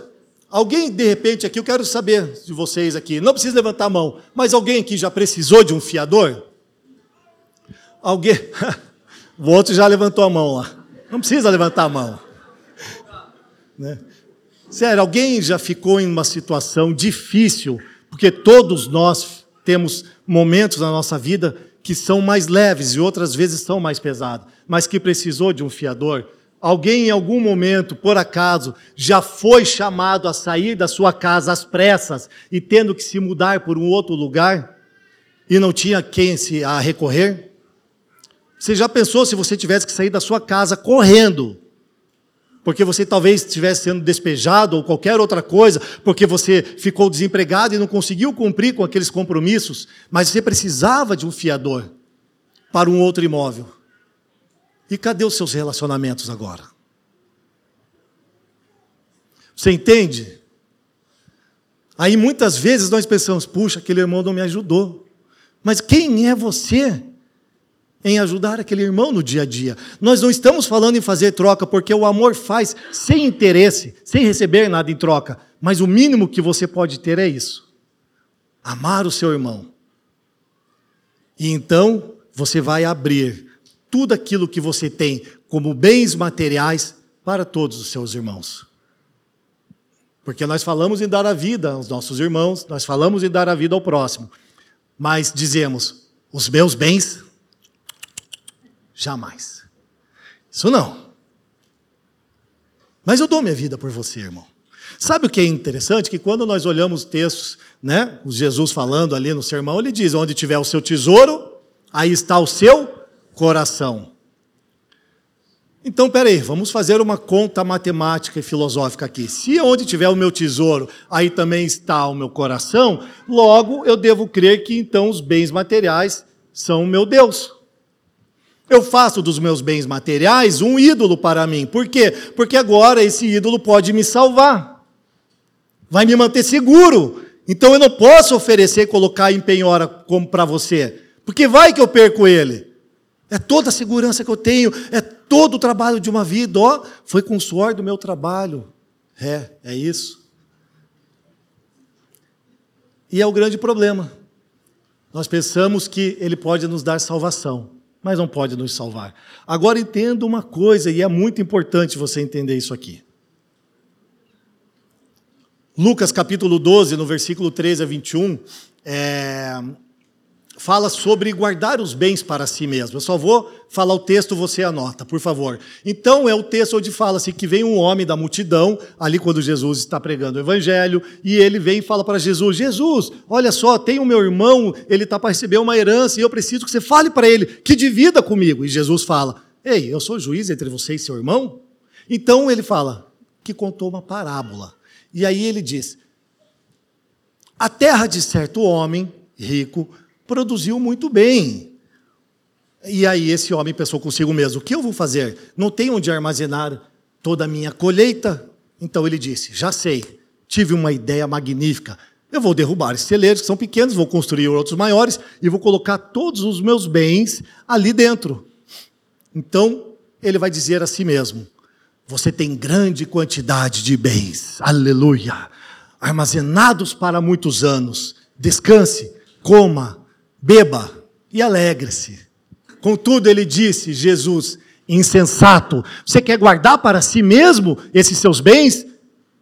alguém de repente aqui, eu quero saber de vocês aqui, não precisa levantar a mão, mas alguém aqui já precisou de um fiador? Alguém. O outro já levantou a mão lá. Não precisa levantar a mão. Né? Sério, alguém já ficou em uma situação difícil, porque todos nós temos momentos na nossa vida que são mais leves e outras vezes são mais pesados, mas que precisou de um fiador. Alguém em algum momento, por acaso, já foi chamado a sair da sua casa às pressas e tendo que se mudar por um outro lugar e não tinha quem se a recorrer? Você já pensou se você tivesse que sair da sua casa correndo? Porque você talvez estivesse sendo despejado ou qualquer outra coisa, porque você ficou desempregado e não conseguiu cumprir com aqueles compromissos, mas você precisava de um fiador para um outro imóvel. E cadê os seus relacionamentos agora? Você entende? Aí muitas vezes nós pensamos, puxa, aquele irmão não me ajudou. Mas quem é você em ajudar aquele irmão no dia a dia? Nós não estamos falando em fazer troca, porque o amor faz sem interesse, sem receber nada em troca. Mas o mínimo que você pode ter é isso: amar o seu irmão. E então você vai abrir tudo aquilo que você tem como bens materiais para todos os seus irmãos. Porque nós falamos em dar a vida aos nossos irmãos, nós falamos em dar a vida ao próximo, mas dizemos: os meus bens, jamais. Isso não. Mas eu dou minha vida por você, irmão. Sabe o que é interessante? Que quando nós olhamos textos, né, Jesus falando ali no sermão, ele diz: onde tiver o seu tesouro, aí está o seu coração. Então, peraí, vamos fazer uma conta matemática e filosófica aqui. Se onde tiver o meu tesouro, aí também está o meu coração, logo eu devo crer que então os bens materiais são o meu Deus. Eu faço dos meus bens materiais um ídolo para mim. Por quê? Porque agora esse ídolo pode me salvar, vai me manter seguro. Então eu não posso oferecer, colocar em penhora como para você, porque vai que eu perco ele. É toda a segurança que eu tenho, é todo o trabalho de uma vida, ó, foi com o suor do meu trabalho. É, é isso. E é o grande problema. Nós pensamos que ele pode nos dar salvação, mas não pode nos salvar. Agora entenda uma coisa, e é muito importante você entender isso aqui. Lucas capítulo 12, no versículo 13 a 21, é, fala sobre guardar os bens para si mesmo. Eu só vou falar o texto, você anota, por favor. Então é o texto onde fala-se que vem um homem da multidão, ali quando Jesus está pregando o evangelho, e ele vem e fala para Jesus: Jesus, olha só, tem o meu irmão, ele está para receber uma herança, e eu preciso que você fale para ele que divida comigo. E Jesus fala: Ei, eu sou juiz entre você e seu irmão? Então ele fala que contou uma parábola. E aí ele diz: A terra de certo homem rico produziu muito bem. E aí esse homem pensou consigo mesmo: o que eu vou fazer? Não tenho onde armazenar toda a minha colheita? Então ele disse: já sei, tive uma ideia magnífica. Eu vou derrubar esses celeiros que são pequenos, vou construir outros maiores e vou colocar todos os meus bens ali dentro. Então ele vai dizer a si mesmo: você tem grande quantidade de bens, aleluia, armazenados para muitos anos. Descanse, coma, beba e alegre-se. Contudo, ele disse, Jesus, insensato, você quer guardar para si mesmo esses seus bens?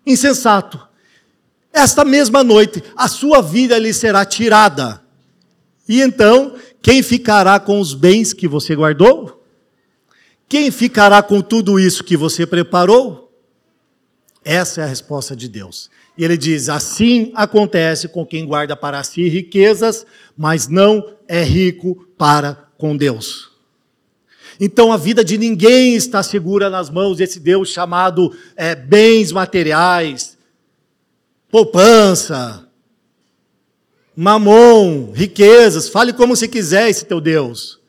Insensato. Esta mesma noite, a sua vida lhe será tirada. E então, quem ficará com os bens que você guardou? Quem ficará com tudo isso que você preparou? Essa é a resposta de Deus. E ele diz: assim acontece com quem guarda para si riquezas, mas não é rico para com Deus. Então a vida de ninguém está segura nas mãos desse Deus chamado é, bens materiais, poupança, mamon, riquezas, fale como você quiser esse teu Deus.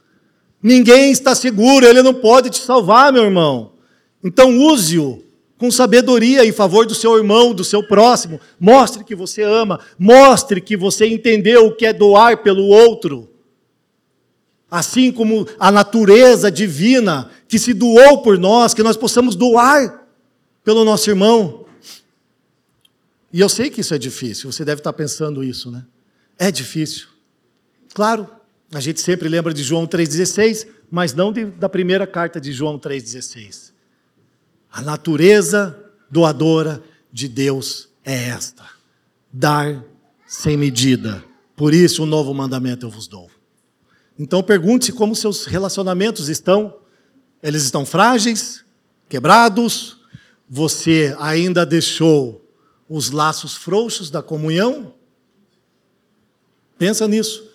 Ninguém está seguro, ele não pode te salvar, meu irmão. Então use-o com sabedoria em favor do seu irmão, do seu próximo. Mostre que você ama, mostre que você entendeu o que é doar pelo outro. Assim como a natureza divina que se doou por nós, que nós possamos doar pelo nosso irmão. E eu sei que isso é difícil, você deve estar pensando isso, né? É difícil. Claro, a gente sempre lembra de João 3,16, mas não de, da primeira carta de João 3,16. A natureza doadora de Deus é esta: dar sem medida. Por isso, o um novo mandamento eu vos dou. Então, pergunte-se como seus relacionamentos estão. Eles estão frágeis, quebrados? Você ainda deixou os laços frouxos da comunhão? Pensa nisso.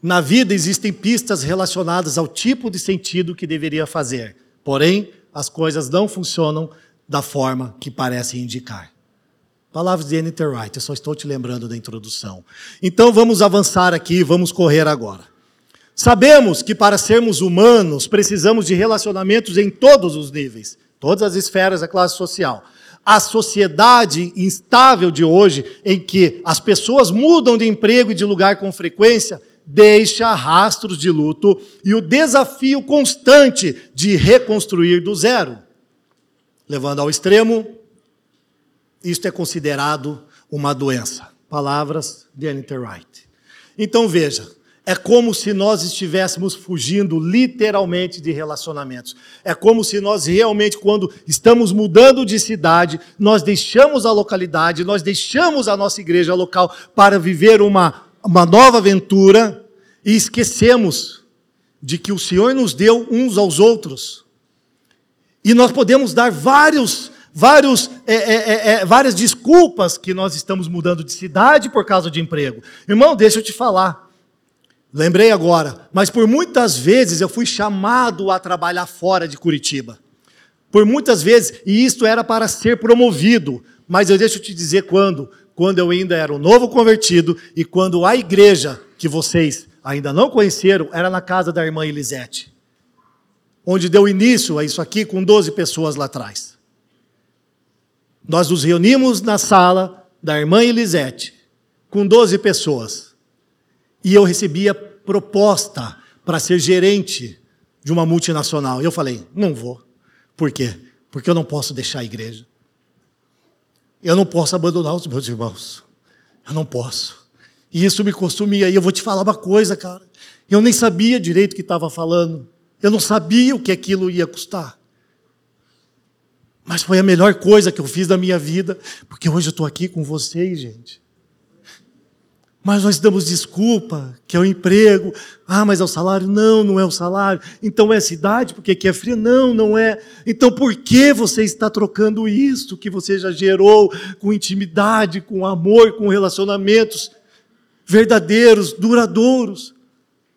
Na vida existem pistas relacionadas ao tipo de sentido que deveria fazer. Porém, as coisas não funcionam da forma que parecem indicar. Palavras de Annie Wright, eu só estou te lembrando da introdução. Então vamos avançar aqui, vamos correr agora. Sabemos que para sermos humanos precisamos de relacionamentos em todos os níveis, todas as esferas da classe social. a sociedade instável de hoje, em que as pessoas mudam de emprego e de lugar com frequência, deixa rastros de luto e o desafio constante de reconstruir do zero. Levando ao extremo, isto é considerado uma doença. Palavras de Anita Wright. Então veja, é como se nós estivéssemos fugindo literalmente de relacionamentos. É como se nós realmente, quando estamos mudando de cidade, nós deixamos a localidade, nós deixamos a nossa igreja local para viver uma, uma nova aventura e esquecemos de que o Senhor nos deu uns aos outros. E nós podemos dar vários, vários, é, é, é, é, várias desculpas que nós estamos mudando de cidade por causa de emprego. Irmão, deixa eu te falar. Lembrei agora, mas por muitas vezes eu fui chamado a trabalhar fora de Curitiba. Por muitas vezes, e isto era para ser promovido, mas eu deixo te dizer quando. Quando eu ainda era um novo convertido e quando a igreja que vocês ainda não conheceram era na casa da irmã Elisete onde deu início a isso aqui com 12 pessoas lá atrás. Nós nos reunimos na sala da irmã Elisete, com 12 pessoas. E eu recebia proposta para ser gerente de uma multinacional. E eu falei: não vou. Por quê? Porque eu não posso deixar a igreja. Eu não posso abandonar os meus irmãos. Eu não posso. E isso me consumia. E eu vou te falar uma coisa, cara. Eu nem sabia direito o que estava falando. Eu não sabia o que aquilo ia custar. Mas foi a melhor coisa que eu fiz da minha vida, porque hoje eu estou aqui com vocês, gente. Mas nós damos desculpa, que é o emprego. Ah, mas é o salário? Não, não é o salário. Então é a cidade, porque aqui é frio? Não, não é. Então por que você está trocando isso que você já gerou com intimidade, com amor, com relacionamentos verdadeiros, duradouros?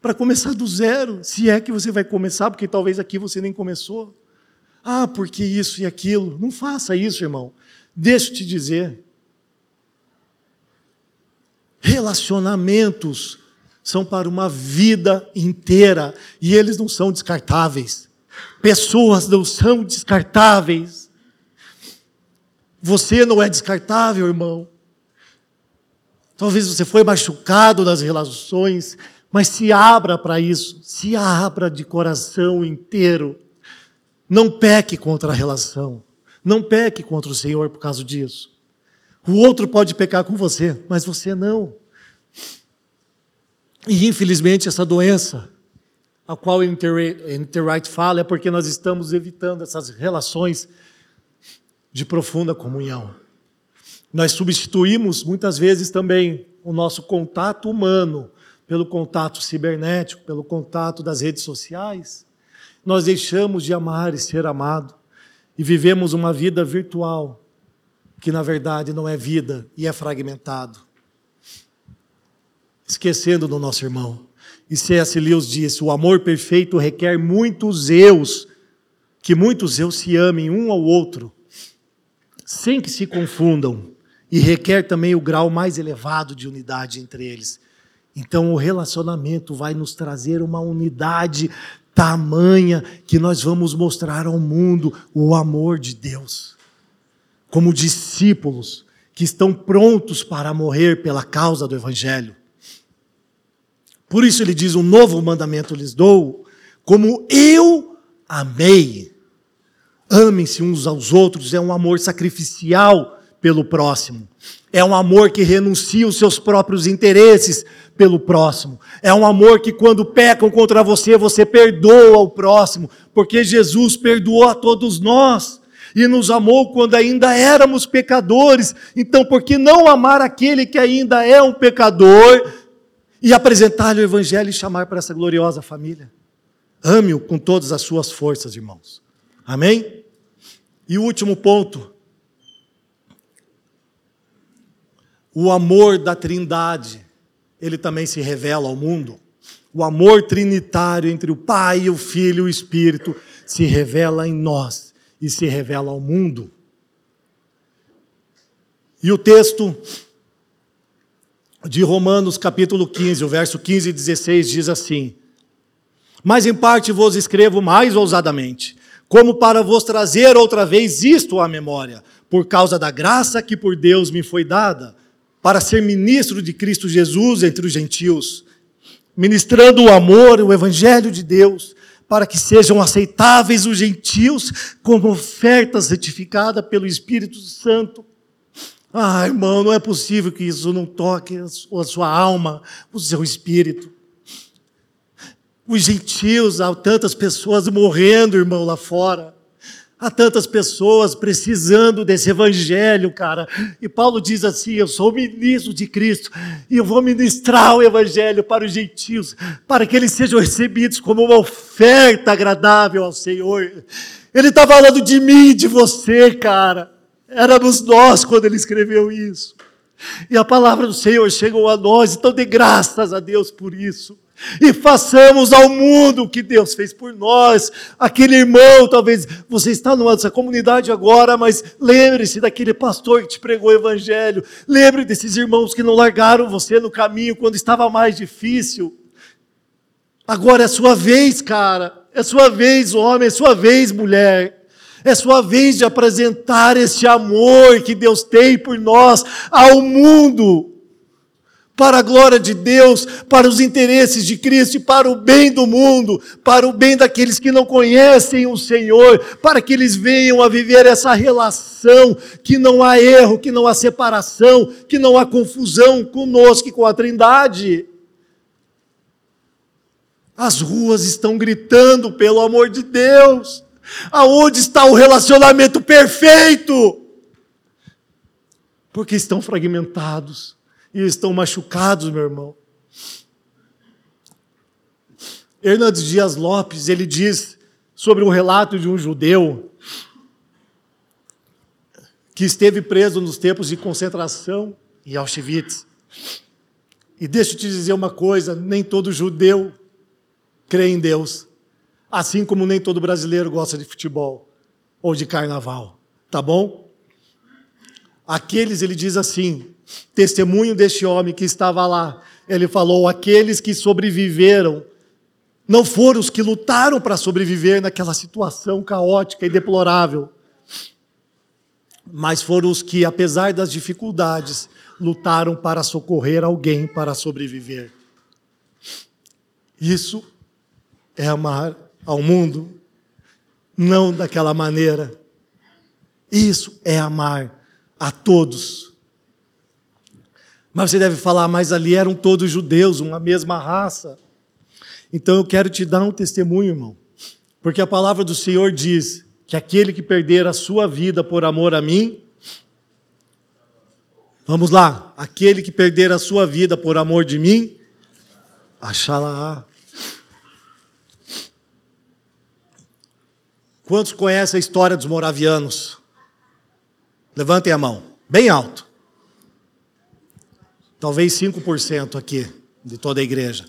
para começar do zero, se é que você vai começar, porque talvez aqui você nem começou. Ah, porque isso e aquilo. Não faça isso, irmão. Deixa eu te dizer. Relacionamentos são para uma vida inteira e eles não são descartáveis. Pessoas não são descartáveis. Você não é descartável, irmão. Talvez você foi machucado nas relações, mas se abra para isso, se abra de coração inteiro. Não peque contra a relação. Não peque contra o Senhor por causa disso. O outro pode pecar com você, mas você não. E infelizmente essa doença, a qual o Interwright fala, é porque nós estamos evitando essas relações de profunda comunhão. Nós substituímos muitas vezes também o nosso contato humano pelo contato cibernético, pelo contato das redes sociais, nós deixamos de amar e ser amado e vivemos uma vida virtual que na verdade não é vida e é fragmentado. Esquecendo do nosso irmão. E C.S. Lewis disse: o amor perfeito requer muitos eus, que muitos eus se amem um ao outro, sem que se confundam, e requer também o grau mais elevado de unidade entre eles. Então o relacionamento vai nos trazer uma unidade tamanha que nós vamos mostrar ao mundo o amor de Deus. Como discípulos que estão prontos para morrer pela causa do Evangelho. Por isso ele diz: Um novo mandamento lhes dou, como eu amei. Amem-se uns aos outros, é um amor sacrificial pelo próximo. É um amor que renuncia os seus próprios interesses pelo próximo. É um amor que, quando pecam contra você, você perdoa o próximo, porque Jesus perdoou a todos nós e nos amou quando ainda éramos pecadores. Então, por que não amar aquele que ainda é um pecador e apresentar-lhe o Evangelho e chamar para essa gloriosa família? Ame-o com todas as suas forças, irmãos. Amém? E o último ponto O amor da Trindade, ele também se revela ao mundo. O amor trinitário entre o Pai, o Filho e o Espírito se revela em nós e se revela ao mundo. E o texto de Romanos, capítulo 15, o verso 15 e 16 diz assim: Mas em parte vos escrevo mais ousadamente, como para vos trazer outra vez isto à memória por causa da graça que por Deus me foi dada, para ser ministro de Cristo Jesus entre os gentios, ministrando o amor, o evangelho de Deus, para que sejam aceitáveis os gentios como oferta certificada pelo Espírito Santo. Ah, irmão, não é possível que isso não toque a sua alma, o seu espírito. Os gentios, há tantas pessoas morrendo, irmão, lá fora. Há tantas pessoas precisando desse evangelho, cara. E Paulo diz assim: Eu sou ministro de Cristo e eu vou ministrar o evangelho para os gentios, para que eles sejam recebidos como uma oferta agradável ao Senhor. Ele está falando de mim e de você, cara. Éramos nós quando ele escreveu isso. E a palavra do Senhor chegou a nós, então dê graças a Deus por isso. E façamos ao mundo o que Deus fez por nós. Aquele irmão, talvez você está numa dessa comunidade agora, mas lembre-se daquele pastor que te pregou o evangelho. Lembre desses irmãos que não largaram você no caminho quando estava mais difícil. Agora é sua vez, cara. É sua vez, homem, é sua vez, mulher. É sua vez de apresentar esse amor que Deus tem por nós ao mundo, para a glória de Deus, para os interesses de Cristo e para o bem do mundo, para o bem daqueles que não conhecem o Senhor, para que eles venham a viver essa relação, que não há erro, que não há separação, que não há confusão conosco e com a Trindade. As ruas estão gritando pelo amor de Deus. Aonde está o relacionamento perfeito? Porque estão fragmentados e estão machucados, meu irmão. Hernandes Dias Lopes, ele diz sobre um relato de um judeu que esteve preso nos tempos de concentração em Auschwitz. E deixa eu te dizer uma coisa: nem todo judeu crê em Deus. Assim como nem todo brasileiro gosta de futebol ou de carnaval, tá bom? Aqueles, ele diz assim, testemunho deste homem que estava lá, ele falou: aqueles que sobreviveram não foram os que lutaram para sobreviver naquela situação caótica e deplorável, mas foram os que, apesar das dificuldades, lutaram para socorrer alguém para sobreviver. Isso é amar ao mundo, não daquela maneira. Isso é amar a todos. Mas você deve falar, mas ali eram todos judeus, uma mesma raça. Então eu quero te dar um testemunho, irmão. Porque a palavra do Senhor diz que aquele que perder a sua vida por amor a mim, vamos lá, aquele que perder a sua vida por amor de mim, achará Quantos conhecem a história dos moravianos? Levantem a mão, bem alto. Talvez 5% aqui de toda a igreja.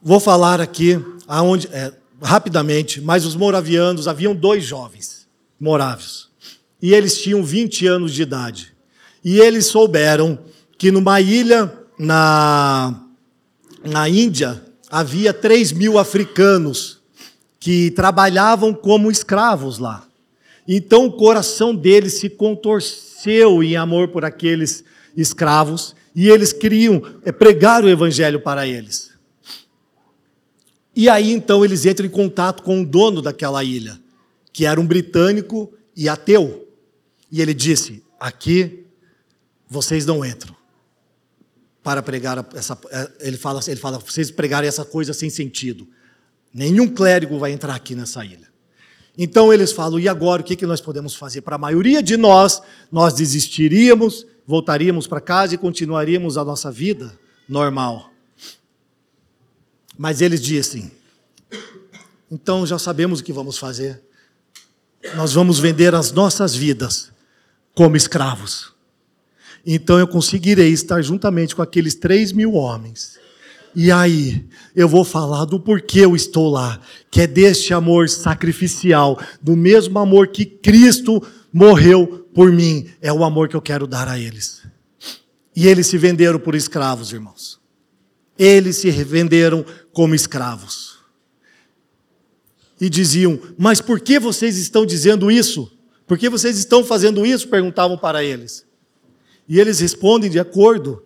Vou falar aqui aonde, é, rapidamente, mas os moravianos, haviam dois jovens morávios, e eles tinham 20 anos de idade. E eles souberam que numa ilha na, na Índia havia 3 mil africanos que trabalhavam como escravos lá. Então o coração deles se contorceu em amor por aqueles escravos e eles queriam é, pregar o evangelho para eles. E aí então eles entram em contato com o dono daquela ilha, que era um britânico e ateu. E ele disse: Aqui vocês não entram para pregar essa. É, ele fala, ele fala, vocês pregarem essa coisa sem sentido. Nenhum clérigo vai entrar aqui nessa ilha. Então eles falam: e agora o que nós podemos fazer? Para a maioria de nós, nós desistiríamos, voltaríamos para casa e continuaríamos a nossa vida normal. Mas eles dizem: então já sabemos o que vamos fazer. Nós vamos vender as nossas vidas como escravos. Então eu conseguirei estar juntamente com aqueles três mil homens e aí, eu vou falar do porquê eu estou lá, que é deste amor sacrificial, do mesmo amor que Cristo morreu por mim, é o amor que eu quero dar a eles. E eles se venderam por escravos, irmãos. Eles se venderam como escravos. E diziam: Mas por que vocês estão dizendo isso? Por que vocês estão fazendo isso? perguntavam para eles. E eles respondem de acordo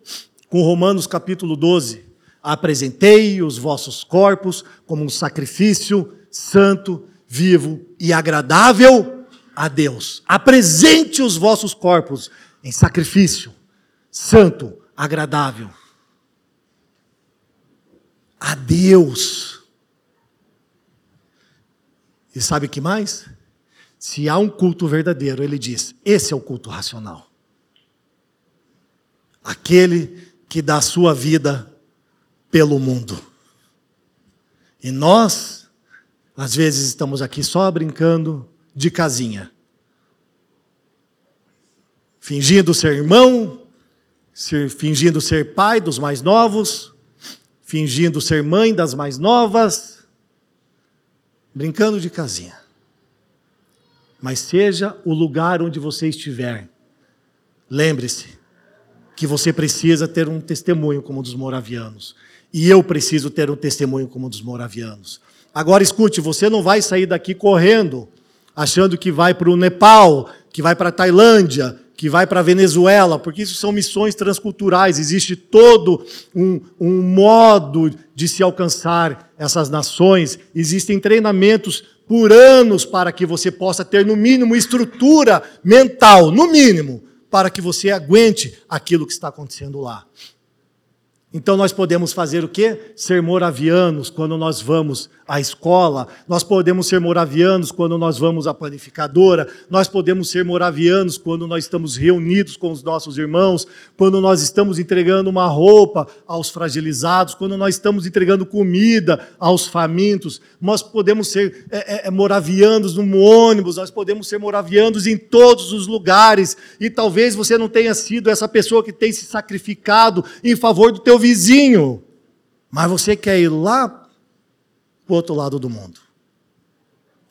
com Romanos capítulo 12: Apresentei os vossos corpos como um sacrifício santo, vivo e agradável a Deus. Apresente os vossos corpos em sacrifício santo, agradável a Deus. E sabe que mais? Se há um culto verdadeiro, ele diz: esse é o culto racional. Aquele que dá a sua vida pelo mundo. E nós, às vezes, estamos aqui só brincando de casinha. Fingindo ser irmão, fingindo ser pai dos mais novos, fingindo ser mãe das mais novas, brincando de casinha. Mas seja o lugar onde você estiver, lembre-se que você precisa ter um testemunho como o dos moravianos. E eu preciso ter um testemunho como o dos moravianos. Agora escute, você não vai sair daqui correndo, achando que vai para o Nepal, que vai para a Tailândia, que vai para a Venezuela, porque isso são missões transculturais, existe todo um, um modo de se alcançar essas nações, existem treinamentos por anos para que você possa ter, no mínimo, estrutura mental, no mínimo, para que você aguente aquilo que está acontecendo lá. Então nós podemos fazer o quê? Ser moravianos quando nós vamos à escola, nós podemos ser moravianos quando nós vamos à panificadora, nós podemos ser moravianos quando nós estamos reunidos com os nossos irmãos, quando nós estamos entregando uma roupa aos fragilizados, quando nós estamos entregando comida aos famintos, nós podemos ser é, é, é moravianos no ônibus, nós podemos ser moravianos em todos os lugares, e talvez você não tenha sido essa pessoa que tem se sacrificado em favor do teu vizinho, mas você quer ir lá para o outro lado do mundo.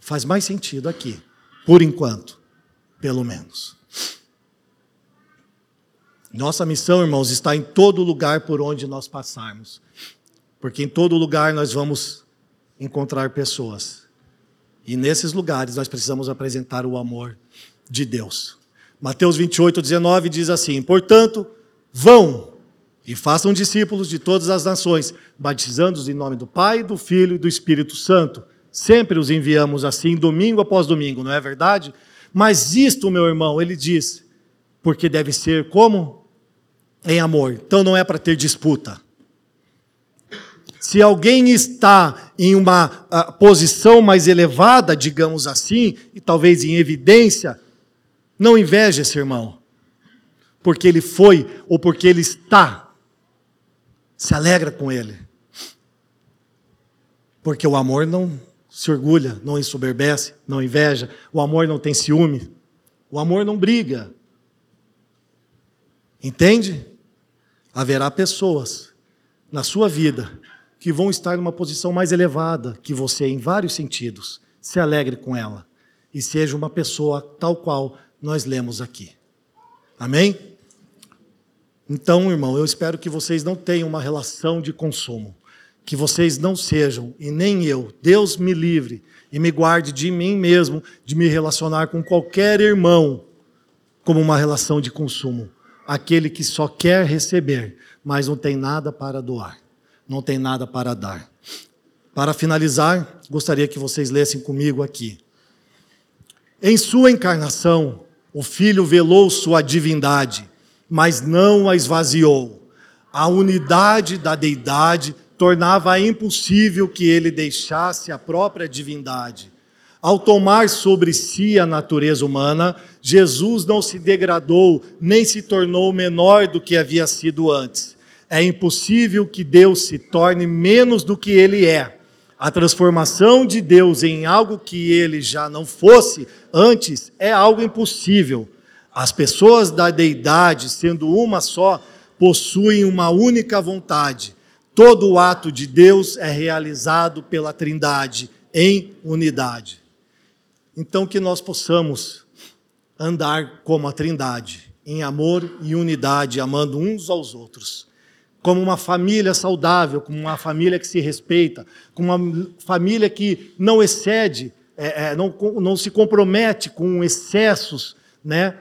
Faz mais sentido aqui, por enquanto, pelo menos. Nossa missão, irmãos, está em todo lugar por onde nós passarmos. Porque em todo lugar nós vamos encontrar pessoas. E nesses lugares nós precisamos apresentar o amor de Deus. Mateus 28, 19 diz assim: Portanto, vão e façam discípulos de todas as nações, batizando-os em nome do Pai, do Filho e do Espírito Santo. Sempre os enviamos assim, domingo após domingo, não é verdade? Mas isto, meu irmão, ele diz, porque deve ser como? Em amor. Então não é para ter disputa. Se alguém está em uma uh, posição mais elevada, digamos assim, e talvez em evidência, não inveje esse irmão, porque ele foi ou porque ele está se alegra com ele. Porque o amor não se orgulha, não ensoberbece, não inveja, o amor não tem ciúme, o amor não briga. Entende? Haverá pessoas na sua vida que vão estar numa posição mais elevada que você em vários sentidos. Se alegre com ela e seja uma pessoa tal qual nós lemos aqui. Amém? Então, irmão, eu espero que vocês não tenham uma relação de consumo. Que vocês não sejam, e nem eu, Deus me livre e me guarde de mim mesmo, de me relacionar com qualquer irmão como uma relação de consumo. Aquele que só quer receber, mas não tem nada para doar, não tem nada para dar. Para finalizar, gostaria que vocês lessem comigo aqui. Em sua encarnação, o Filho velou sua divindade mas não a esvaziou. A unidade da deidade tornava impossível que ele deixasse a própria divindade. Ao tomar sobre si a natureza humana, Jesus não se degradou nem se tornou menor do que havia sido antes. É impossível que Deus se torne menos do que ele é. A transformação de Deus em algo que ele já não fosse antes é algo impossível. As pessoas da deidade, sendo uma só, possuem uma única vontade. Todo o ato de Deus é realizado pela Trindade em unidade. Então, que nós possamos andar como a Trindade, em amor e unidade, amando uns aos outros, como uma família saudável, como uma família que se respeita, como uma família que não excede é, é, não, não se compromete com excessos, né?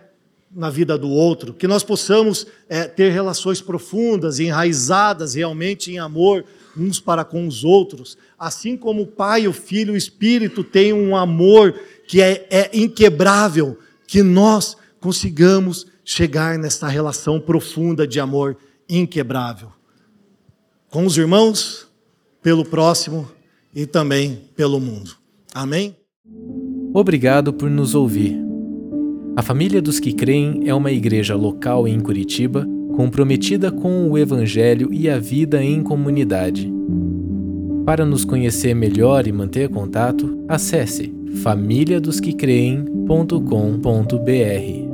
Na vida do outro, que nós possamos é, ter relações profundas, enraizadas realmente em amor uns para com os outros, assim como o Pai, o Filho e o Espírito têm um amor que é, é inquebrável, que nós consigamos chegar nessa relação profunda de amor inquebrável com os irmãos, pelo próximo e também pelo mundo. Amém? Obrigado por nos ouvir. A Família dos que Creem é uma igreja local em Curitiba comprometida com o Evangelho e a vida em comunidade. Para nos conhecer melhor e manter contato, acesse famíliadosquecreem.com.br.